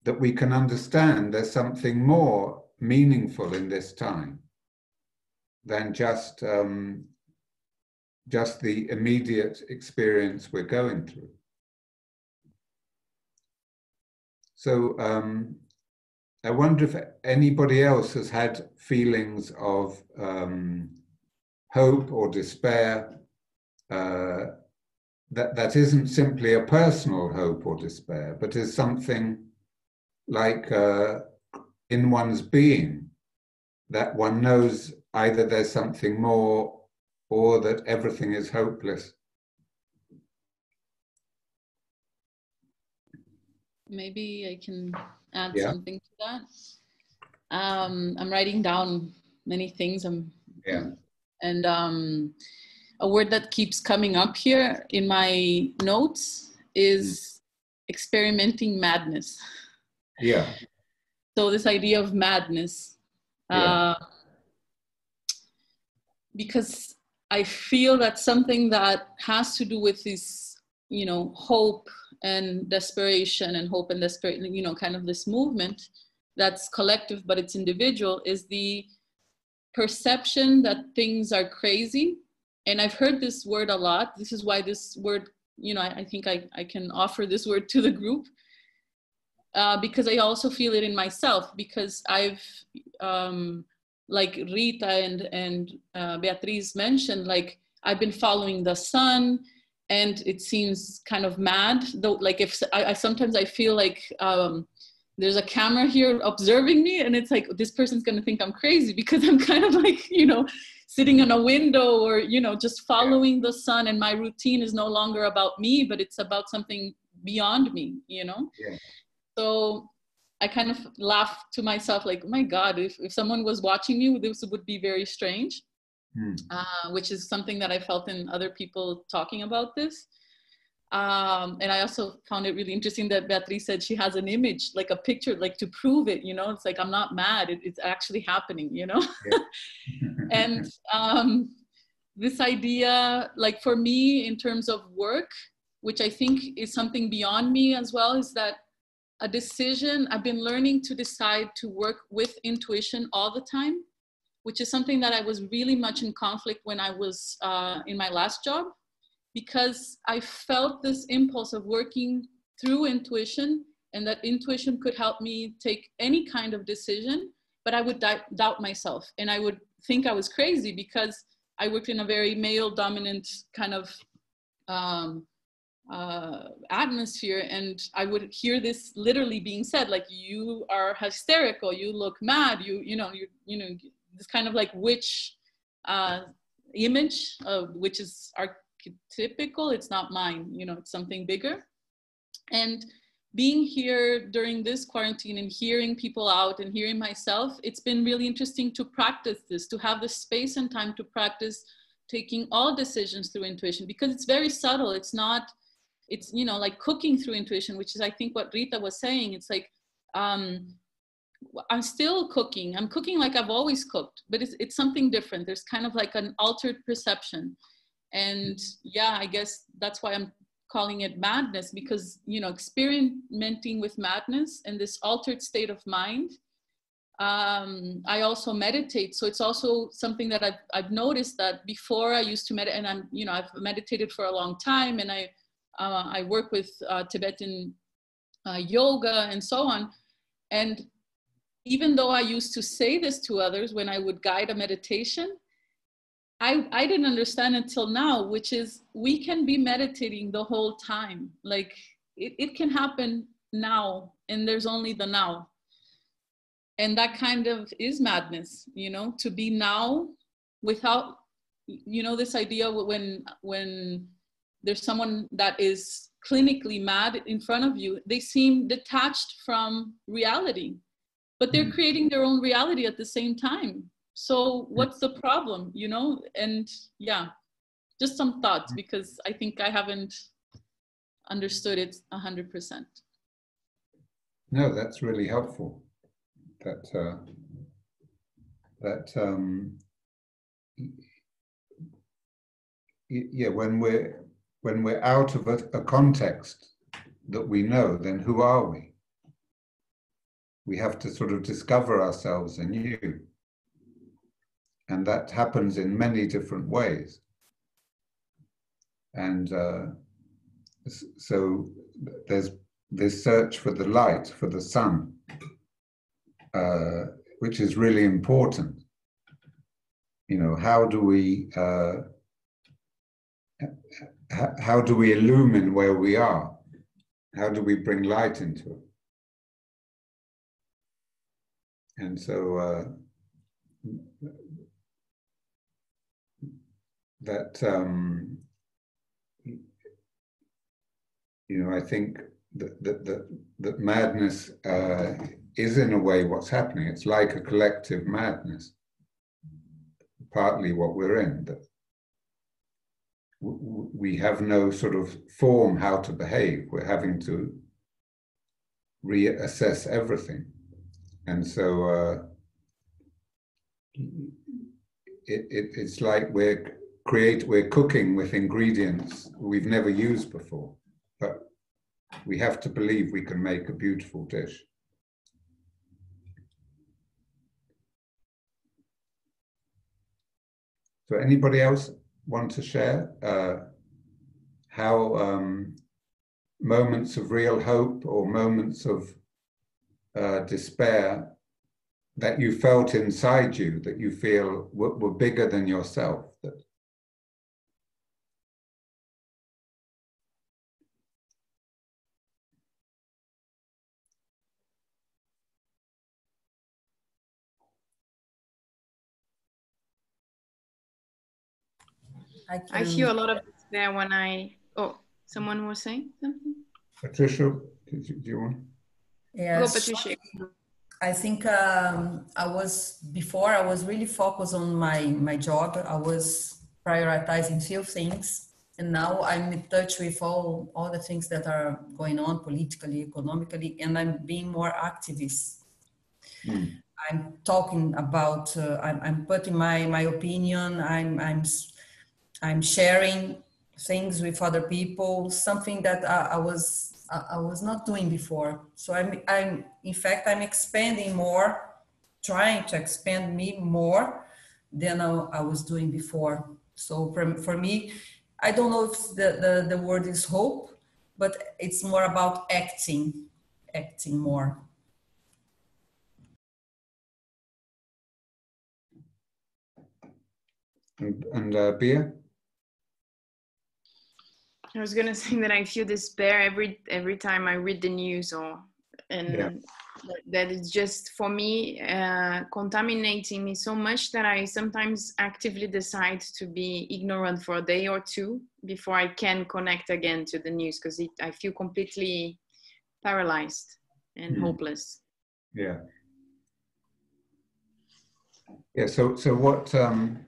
that we can understand there's something more meaningful in this time than just um, just the immediate experience we're going through. So um, I wonder if anybody else has had feelings of um, hope or despair uh, that, that isn't simply a personal hope or despair, but is something like uh, in one's being, that one knows either there's something more or that everything is hopeless. Maybe I can add yeah. something to that. Um, I'm writing down many things. I'm, yeah. And um, a word that keeps coming up here in my notes is experimenting madness. Yeah. So this idea of madness, yeah. uh, because I feel that something that has to do with this, you know, hope and desperation and hope and desperation, you know, kind of this movement that's collective but it's individual is the perception that things are crazy. And I've heard this word a lot. This is why this word, you know, I, I think I, I can offer this word to the group uh, because I also feel it in myself because I've, um, like Rita and, and uh, Beatriz mentioned, like I've been following the sun and it seems kind of mad though like if I, I sometimes i feel like um, there's a camera here observing me and it's like this person's going to think i'm crazy because i'm kind of like you know sitting on a window or you know just following the sun and my routine is no longer about me but it's about something beyond me you know yeah. so i kind of laugh to myself like oh my god if, if someone was watching me this would be very strange mm. uh, which is something that i felt in other people talking about this um, and I also found it really interesting that Beatriz said she has an image, like a picture, like to prove it, you know, it's like, I'm not mad, it, it's actually happening, you know? Yeah. and um, this idea, like for me, in terms of work, which I think is something beyond me as well, is that a decision, I've been learning to decide to work with intuition all the time, which is something that I was really much in conflict when I was uh, in my last job because I felt this impulse of working through intuition and that intuition could help me take any kind of decision, but I would doubt myself. And I would think I was crazy because I worked in a very male dominant kind of um, uh, atmosphere and I would hear this literally being said like you are hysterical, you look mad, you you know you you know this kind of like witch uh, image of which is archetypical it's not mine you know it's something bigger. And being here during this quarantine and hearing people out and hearing myself it's been really interesting to practice this to have the space and time to practice taking all decisions through intuition because it's very subtle it's not it's you know like cooking through intuition which is i think what rita was saying. It's like um i'm still cooking. I'm cooking like i've always cooked but it's, it's something different. There's kind of like an altered perception. And yeah i guess that's why i'm calling it madness because you know experimenting with madness and this altered state of mind um, i also meditate. So it's also something that I've, I've noticed that before i used to meditate and i'm you know i've meditated for a long time and i i work with uh, tibetan uh, yoga and so on and even though i used to say this to others when i would guide a meditation I, I didn't understand until now, which is we can be meditating the whole time. Like it, it can happen now, and there's only the now. And that kind of is madness, you know, to be now without, you know, this idea when when there's someone that is clinically mad in front of you, they seem detached from reality, but they're mm. creating their own reality at the same time. So what's the problem you know? And yeah just some thoughts because i think i haven't understood it 100% no that's really helpful. That uh, that um, yeah when we're when we're out of a, a context that we know then who are we we have to sort of discover ourselves anew and that happens in many different ways. And uh, so there's this search for the light, for the sun, uh, which is really important. You know, how do we uh, how do we illumine where we are? How do we bring light into it? And so uh, that um, you know I think that that that, that madness uh, is in a way what's happening. It's like a collective madness. Partly what we're in that we have no sort of form how to behave. We're having to reassess everything, and so. Uh, it, it, it's like we're create, we're cooking with ingredients we've never used before. But We have to believe we can make a beautiful dish. So anybody else want to share uh, how um, moments of real hope or moments of uh, despair that you felt inside you that you feel were, were bigger than yourself that I, I hear a lot of it there when I. Oh, someone was saying something. Patricia, do you want? Yes. Go, Patricia. I think um, I was before I was really focused on my my job. I was prioritizing few things, and now I'm in touch with all all the things that are going on politically, economically, and I'm being more activist. Mm. I'm talking about. Uh, I'm, I'm putting my my opinion. I'm I'm I'm sharing things with other people. Something that I, I was I, was not doing before. So I'm, I'm, in fact, I'm expanding more, trying to expand me more than I, I was doing before. So for, for me, I don't know if the, the, the word is hope, but it's more about acting, acting more. And, and uh? I was gonna say that I feel despair every every time I read the news or and yeah. that it's just for me uh, contaminating me so much that I sometimes actively decide to be ignorant for a day or two before I can connect again to the news because it I feel completely paralyzed and mm. hopeless. Yeah. Yeah. So so what um,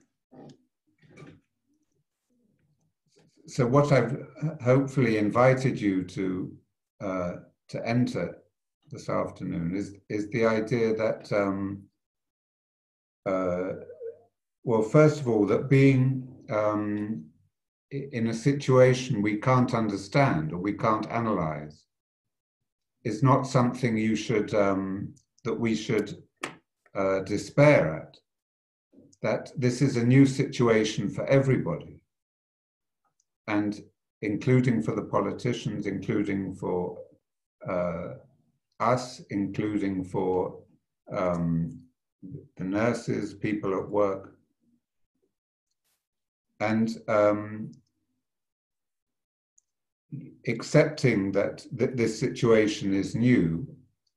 so what I've hopefully invited you to uh, to enter this afternoon is is the idea that um, uh, well, first of all, that being um, in a situation we can't understand or we can't analyze is not something you should um, that we should uh, despair at. That this is a new situation for everybody and including for the politicians, including for uh, us, including for um, the nurses, people at work. And um, accepting that th this situation is new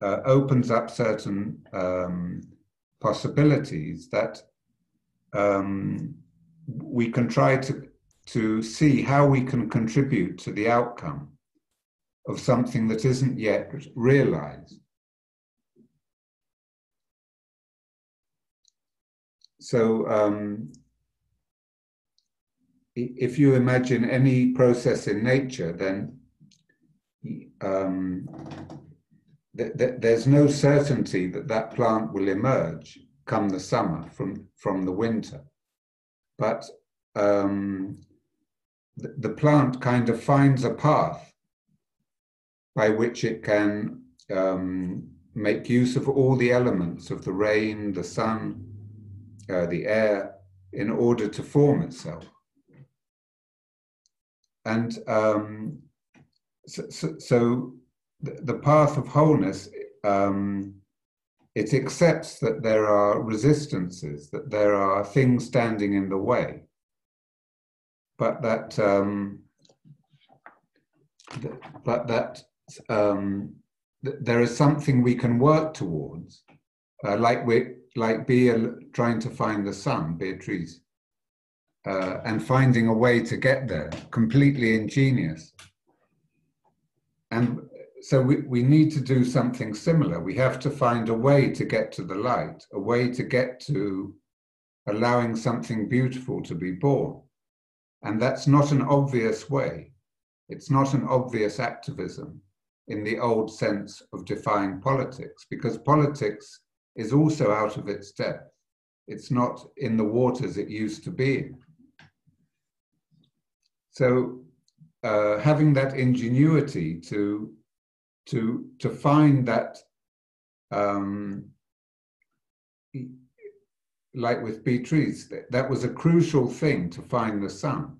uh, opens up certain um, possibilities that um, we can try to to see how we can contribute to the outcome of something that isn't yet realized. So, um, if you imagine any process in nature, then um, th th there's no certainty that that plant will emerge come the summer from, from the winter. But um, the plant kind of finds a path by which it can um, make use of all the elements of the rain, the sun, uh, the air, in order to form itself. And um, so, so, the path of wholeness, um, it accepts that there are resistances, that there are things standing in the way but that um, but that um, th there is something we can work towards, uh, like we like Bia trying to find the sun, Beatrice, uh, and finding a way to get there, completely ingenious. And so we, we need to do something similar. We have to find a way to get to the light, a way to get to allowing something beautiful to be born. And that's not an obvious way. It's not an obvious activism in the old sense of defying politics, because politics is also out of its depth. It's not in the waters it used to be. So uh, having that ingenuity to to to find that um, like with Beatrice, that, that was a crucial thing to find the sun.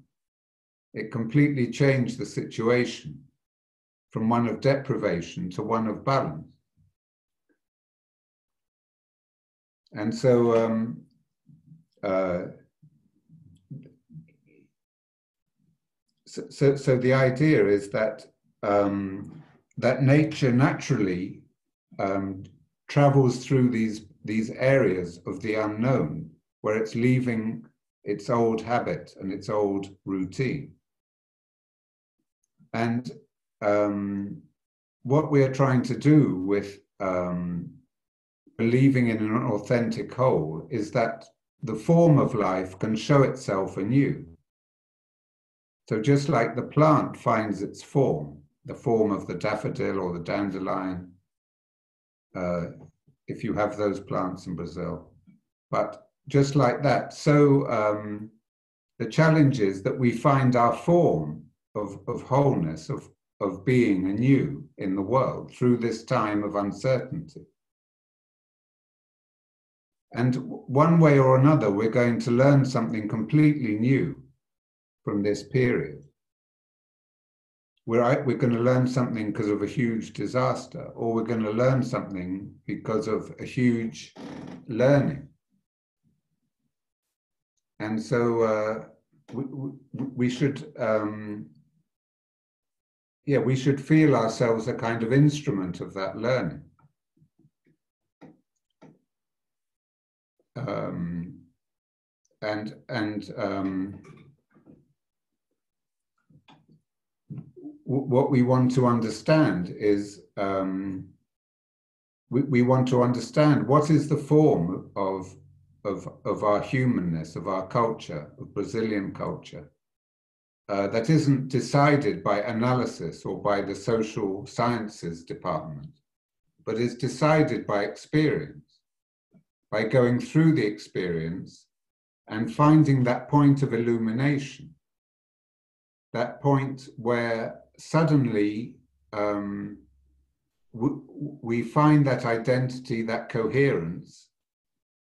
It completely changed the situation from one of deprivation to one of balance. And so, um, uh, so, so, so, the idea is that um, that nature naturally um, travels through these these areas of the unknown where it's leaving its old habit and its old routine. And um, what we are trying to do with um, believing in an authentic whole is that the form of life can show itself anew. So, just like the plant finds its form, the form of the daffodil or the dandelion, uh, if you have those plants in Brazil. But just like that, so um, the challenge is that we find our form of, of wholeness, of, of being anew in the world through this time of uncertainty. And one way or another, we're going to learn something completely new from this period we're, we're going to learn something because of a huge disaster, or we're going to learn something because of a huge learning. And so uh, we, we should, um, yeah, we should feel ourselves a kind of instrument of that learning. Um, and and um, what we want to understand is um, we, we want to understand what is the form of, of, of our humanness, of our culture, of Brazilian culture, uh, that isn't decided by analysis or by the social sciences department, but is decided by experience, by going through the experience and finding that point of illumination, that point where suddenly um, we find that identity, that coherence,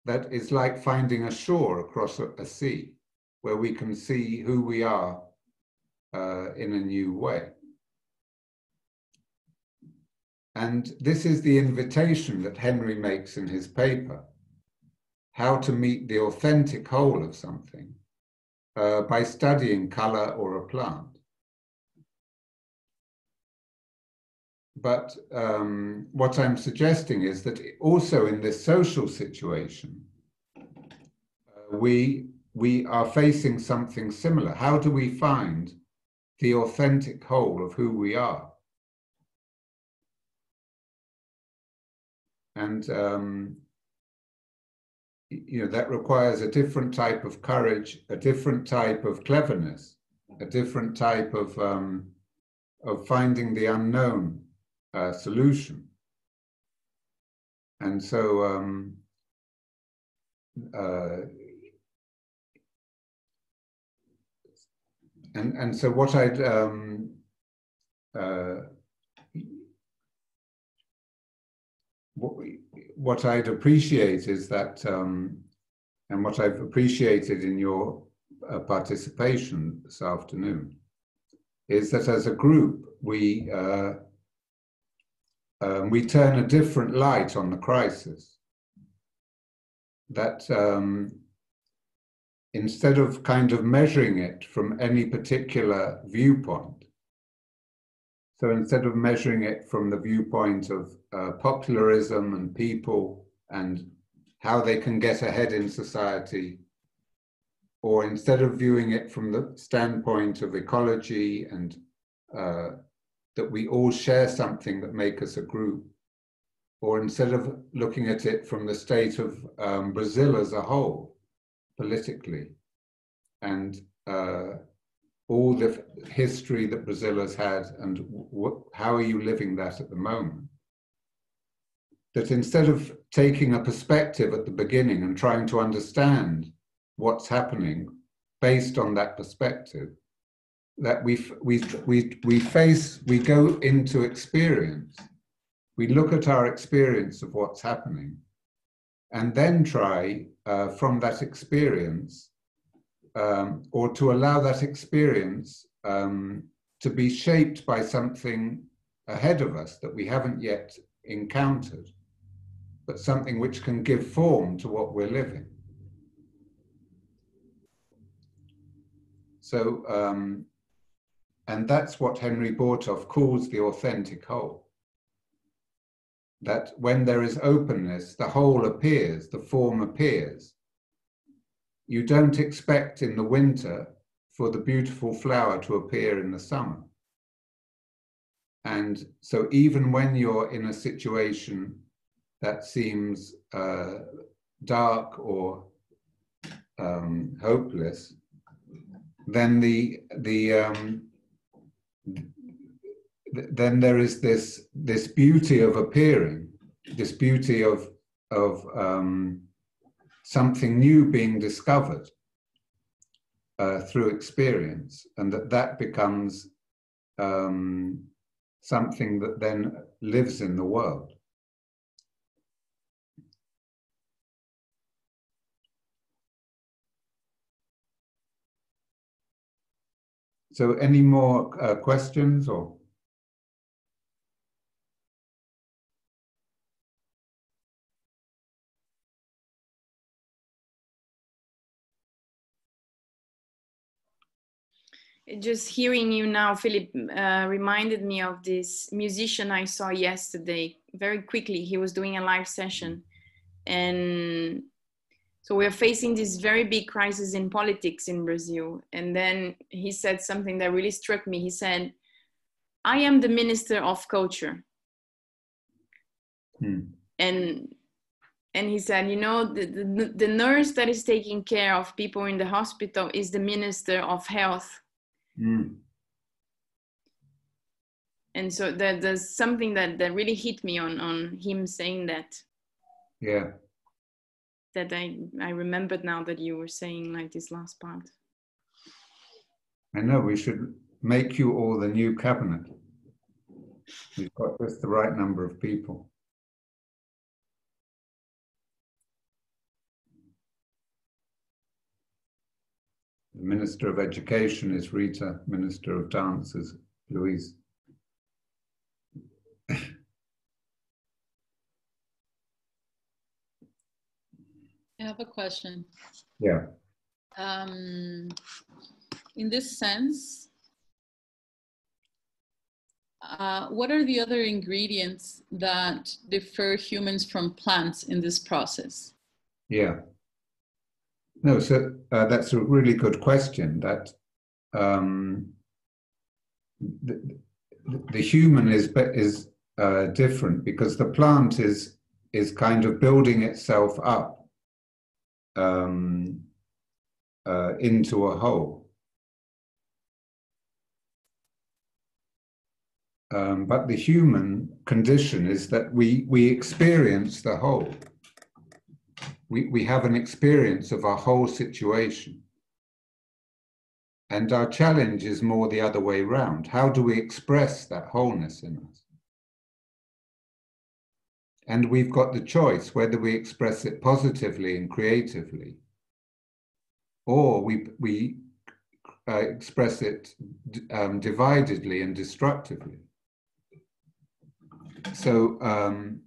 that is like finding a shore across a, a sea, where we can see who we are uh, in a new way. And this is the invitation that Henri makes in his paper how to meet the authentic whole of something uh, by studying color or a plant. But um, what I'm suggesting is that also in this social situation, uh, we, we are facing something similar. How do we find the authentic whole of who we are? And um, you know that requires a different type of courage, a different type of cleverness, a different type of um, of finding the unknown uh, solution. And so, um, uh, and and so what I'd um, uh, what, what I'd appreciate is that, um, and what I've appreciated in your uh, participation this afternoon, is that as a group we uh, um, we turn a different light on the crisis. That um, instead of kind of measuring it from any particular viewpoint, so instead of measuring it from the viewpoint of uh, popularism and people and how they can get ahead in society, or instead of viewing it from the standpoint of ecology and uh, that we all share something that make us a group, or instead of looking at it from the state of um, Brazil as a whole, politically, and uh, all the history that Brazil has had, and how are you living that at the moment? That instead of taking a perspective at the beginning and trying to understand what's happening based on that perspective, that we, we, we, we face, we go into experience. We look at our experience of what's happening and then try uh, from that experience um, or to allow that experience um, to be shaped by something ahead of us that we haven't yet encountered, but something which can give form to what we're living. So, um, and that's what Henri Bortoft calls the authentic whole. That when there is openness, the whole appears, the form appears. You don't expect in the winter for the beautiful flower to appear in the summer. And so, even when you're in a situation that seems uh, dark or um, hopeless, then the the um, then there is this this beauty of appearing, this beauty of of um, something new being discovered uh, through experience, and that that becomes um, something that then lives in the world. So, any more uh, questions or? Just hearing you now, Philip, uh, reminded me of this musician I saw yesterday. Very quickly, he was doing a live session, and so we're facing this very big crisis in politics in Brazil. And then he said something that really struck me. He said, I am the minister of culture. Hmm. And and he said, you know, the, the, the nurse that is taking care of people in the hospital is the minister of health. Mm. And so that, there's something that, that really hit me on, on him saying that. Yeah that I, I remembered now that you were saying like this last part. I know we should make you all the new cabinet. We've got just the right number of people. The Minister of Education is Rita, Minister of Dance is Louise. I have a question. Yeah. Um, in this sense, uh, what are the other ingredients that differ humans from plants in this process? Yeah. No, so uh, that's a really good question. That um, the, the, human is is uh, different because the plant is is kind of building itself up um, uh, into a whole. Um, but the human condition is that we, we experience the whole. We, we have an experience of our whole situation. And our challenge is more the other way around. How do we express that wholeness in us? And we've got the choice whether we express it positively and creatively, or we, we uh, express it um, dividedly and destructively. So, um,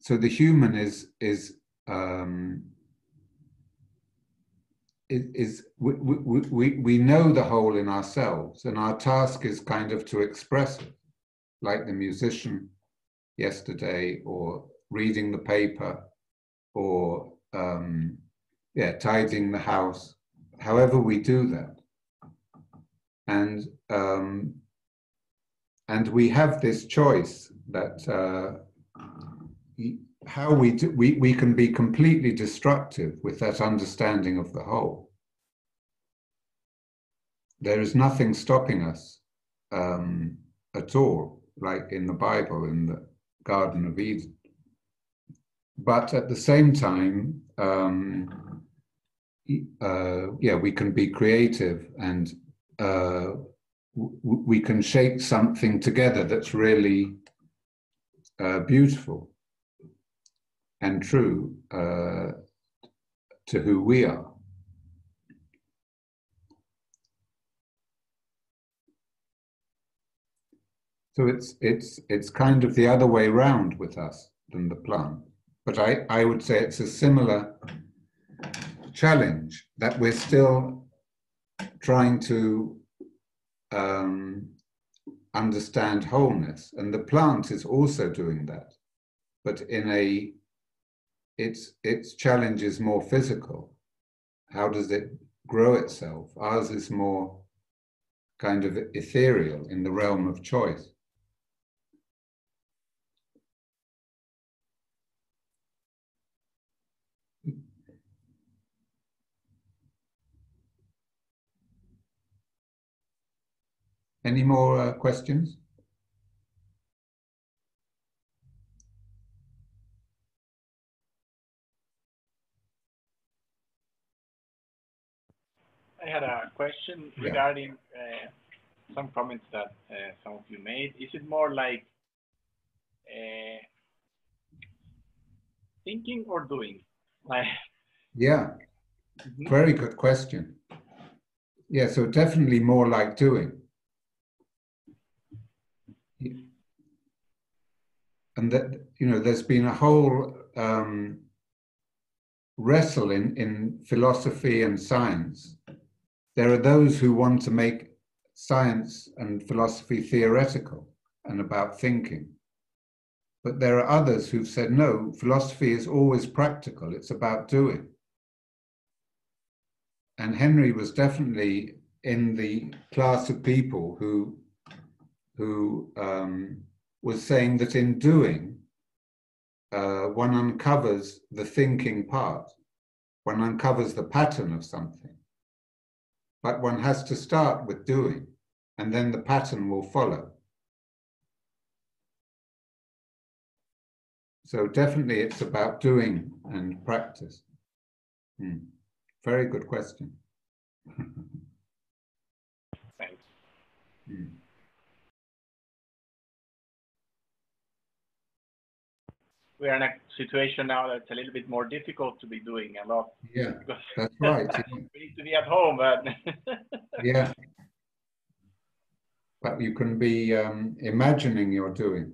so the human is is um, is we, we, we, we know the whole in ourselves, and our task is kind of to express it, like the musician yesterday or reading the paper or um, yeah, tidying the house, however we do that. And um, and we have this choice that uh, how we, do, we we can be completely destructive with that understanding of the whole. There is nothing stopping us um, at all, like in the Bible in the Garden of Eden but at the same time, um, uh, yeah, we can be creative and uh, we can shape something together that's really uh, beautiful and true uh, to who we are. So it's it's it's kind of the other way round with us than the plant. But I, I would say it's a similar challenge that we're still trying to um, understand wholeness. And the plant is also doing that, but in a its its challenge is more physical. How does it grow itself? Ours is more kind of ethereal in the realm of choice. Any more uh, questions? I had a question yeah. regarding uh, some comments that uh, some of you made. Is it more like uh, thinking or doing? Like, yeah, mm -hmm. very good question. Yeah, so definitely more like doing. And that you know there's been a whole um, wrestle in, in philosophy and science. There are those who want to make science and philosophy theoretical and about thinking. But there are others who've said, no, philosophy is always practical, it's about doing. And Henri was definitely in the class of people who, who um, was saying that in doing, uh, one uncovers the thinking part, one uncovers the pattern of something. But one has to start with doing, and then the pattern will follow. So definitely it's about doing and practice. Hmm. Very good question. Thanks. Hmm. We are in a situation now that's a little bit more difficult to be doing a lot. Yeah, that's right. we need to be at home, but yeah. But you can be um, imagining you're doing.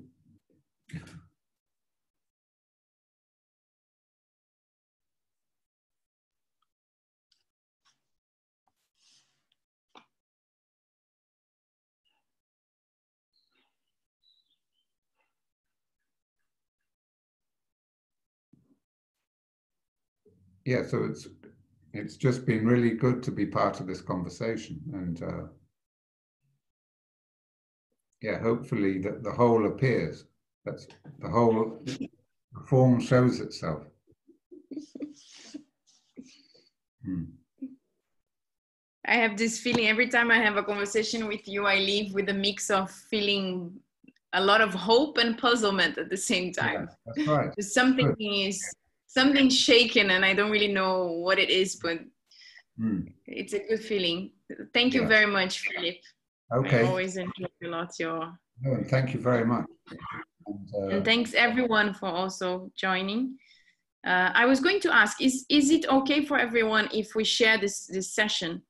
Yeah, so it's it's just been really good to be part of this conversation, and uh, yeah, hopefully that the whole appears. That's the whole form shows itself. Hmm. I have this feeling every time I have a conversation with you, I leave with a mix of feeling a lot of hope and puzzlement at the same time. Yeah, that's right. Something Good. is something's shaken and I don't really know what it is, but mm. it's a good feeling. Thank you yeah. very much, Philip. Okay. I always enjoy a lot your. Oh, thank you very much. And, uh, and, thanks everyone for also joining. Uh, I was going to ask, is, is it okay for everyone if we share this, this session?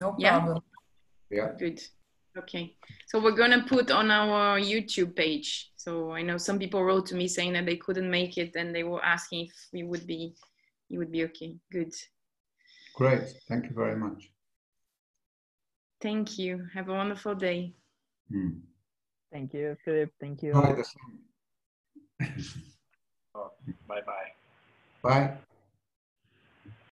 No problem. Yeah. yeah. Good. Okay. So we're going to put on our YouTube page so I know some people wrote to me saying that they couldn't make it and they were asking if we would be, you would be okay. Good. Great. Thank you very much. Thank you. Have a wonderful day. Mm. Thank you, Philip. Thank you. Bye. bye bye. Bye.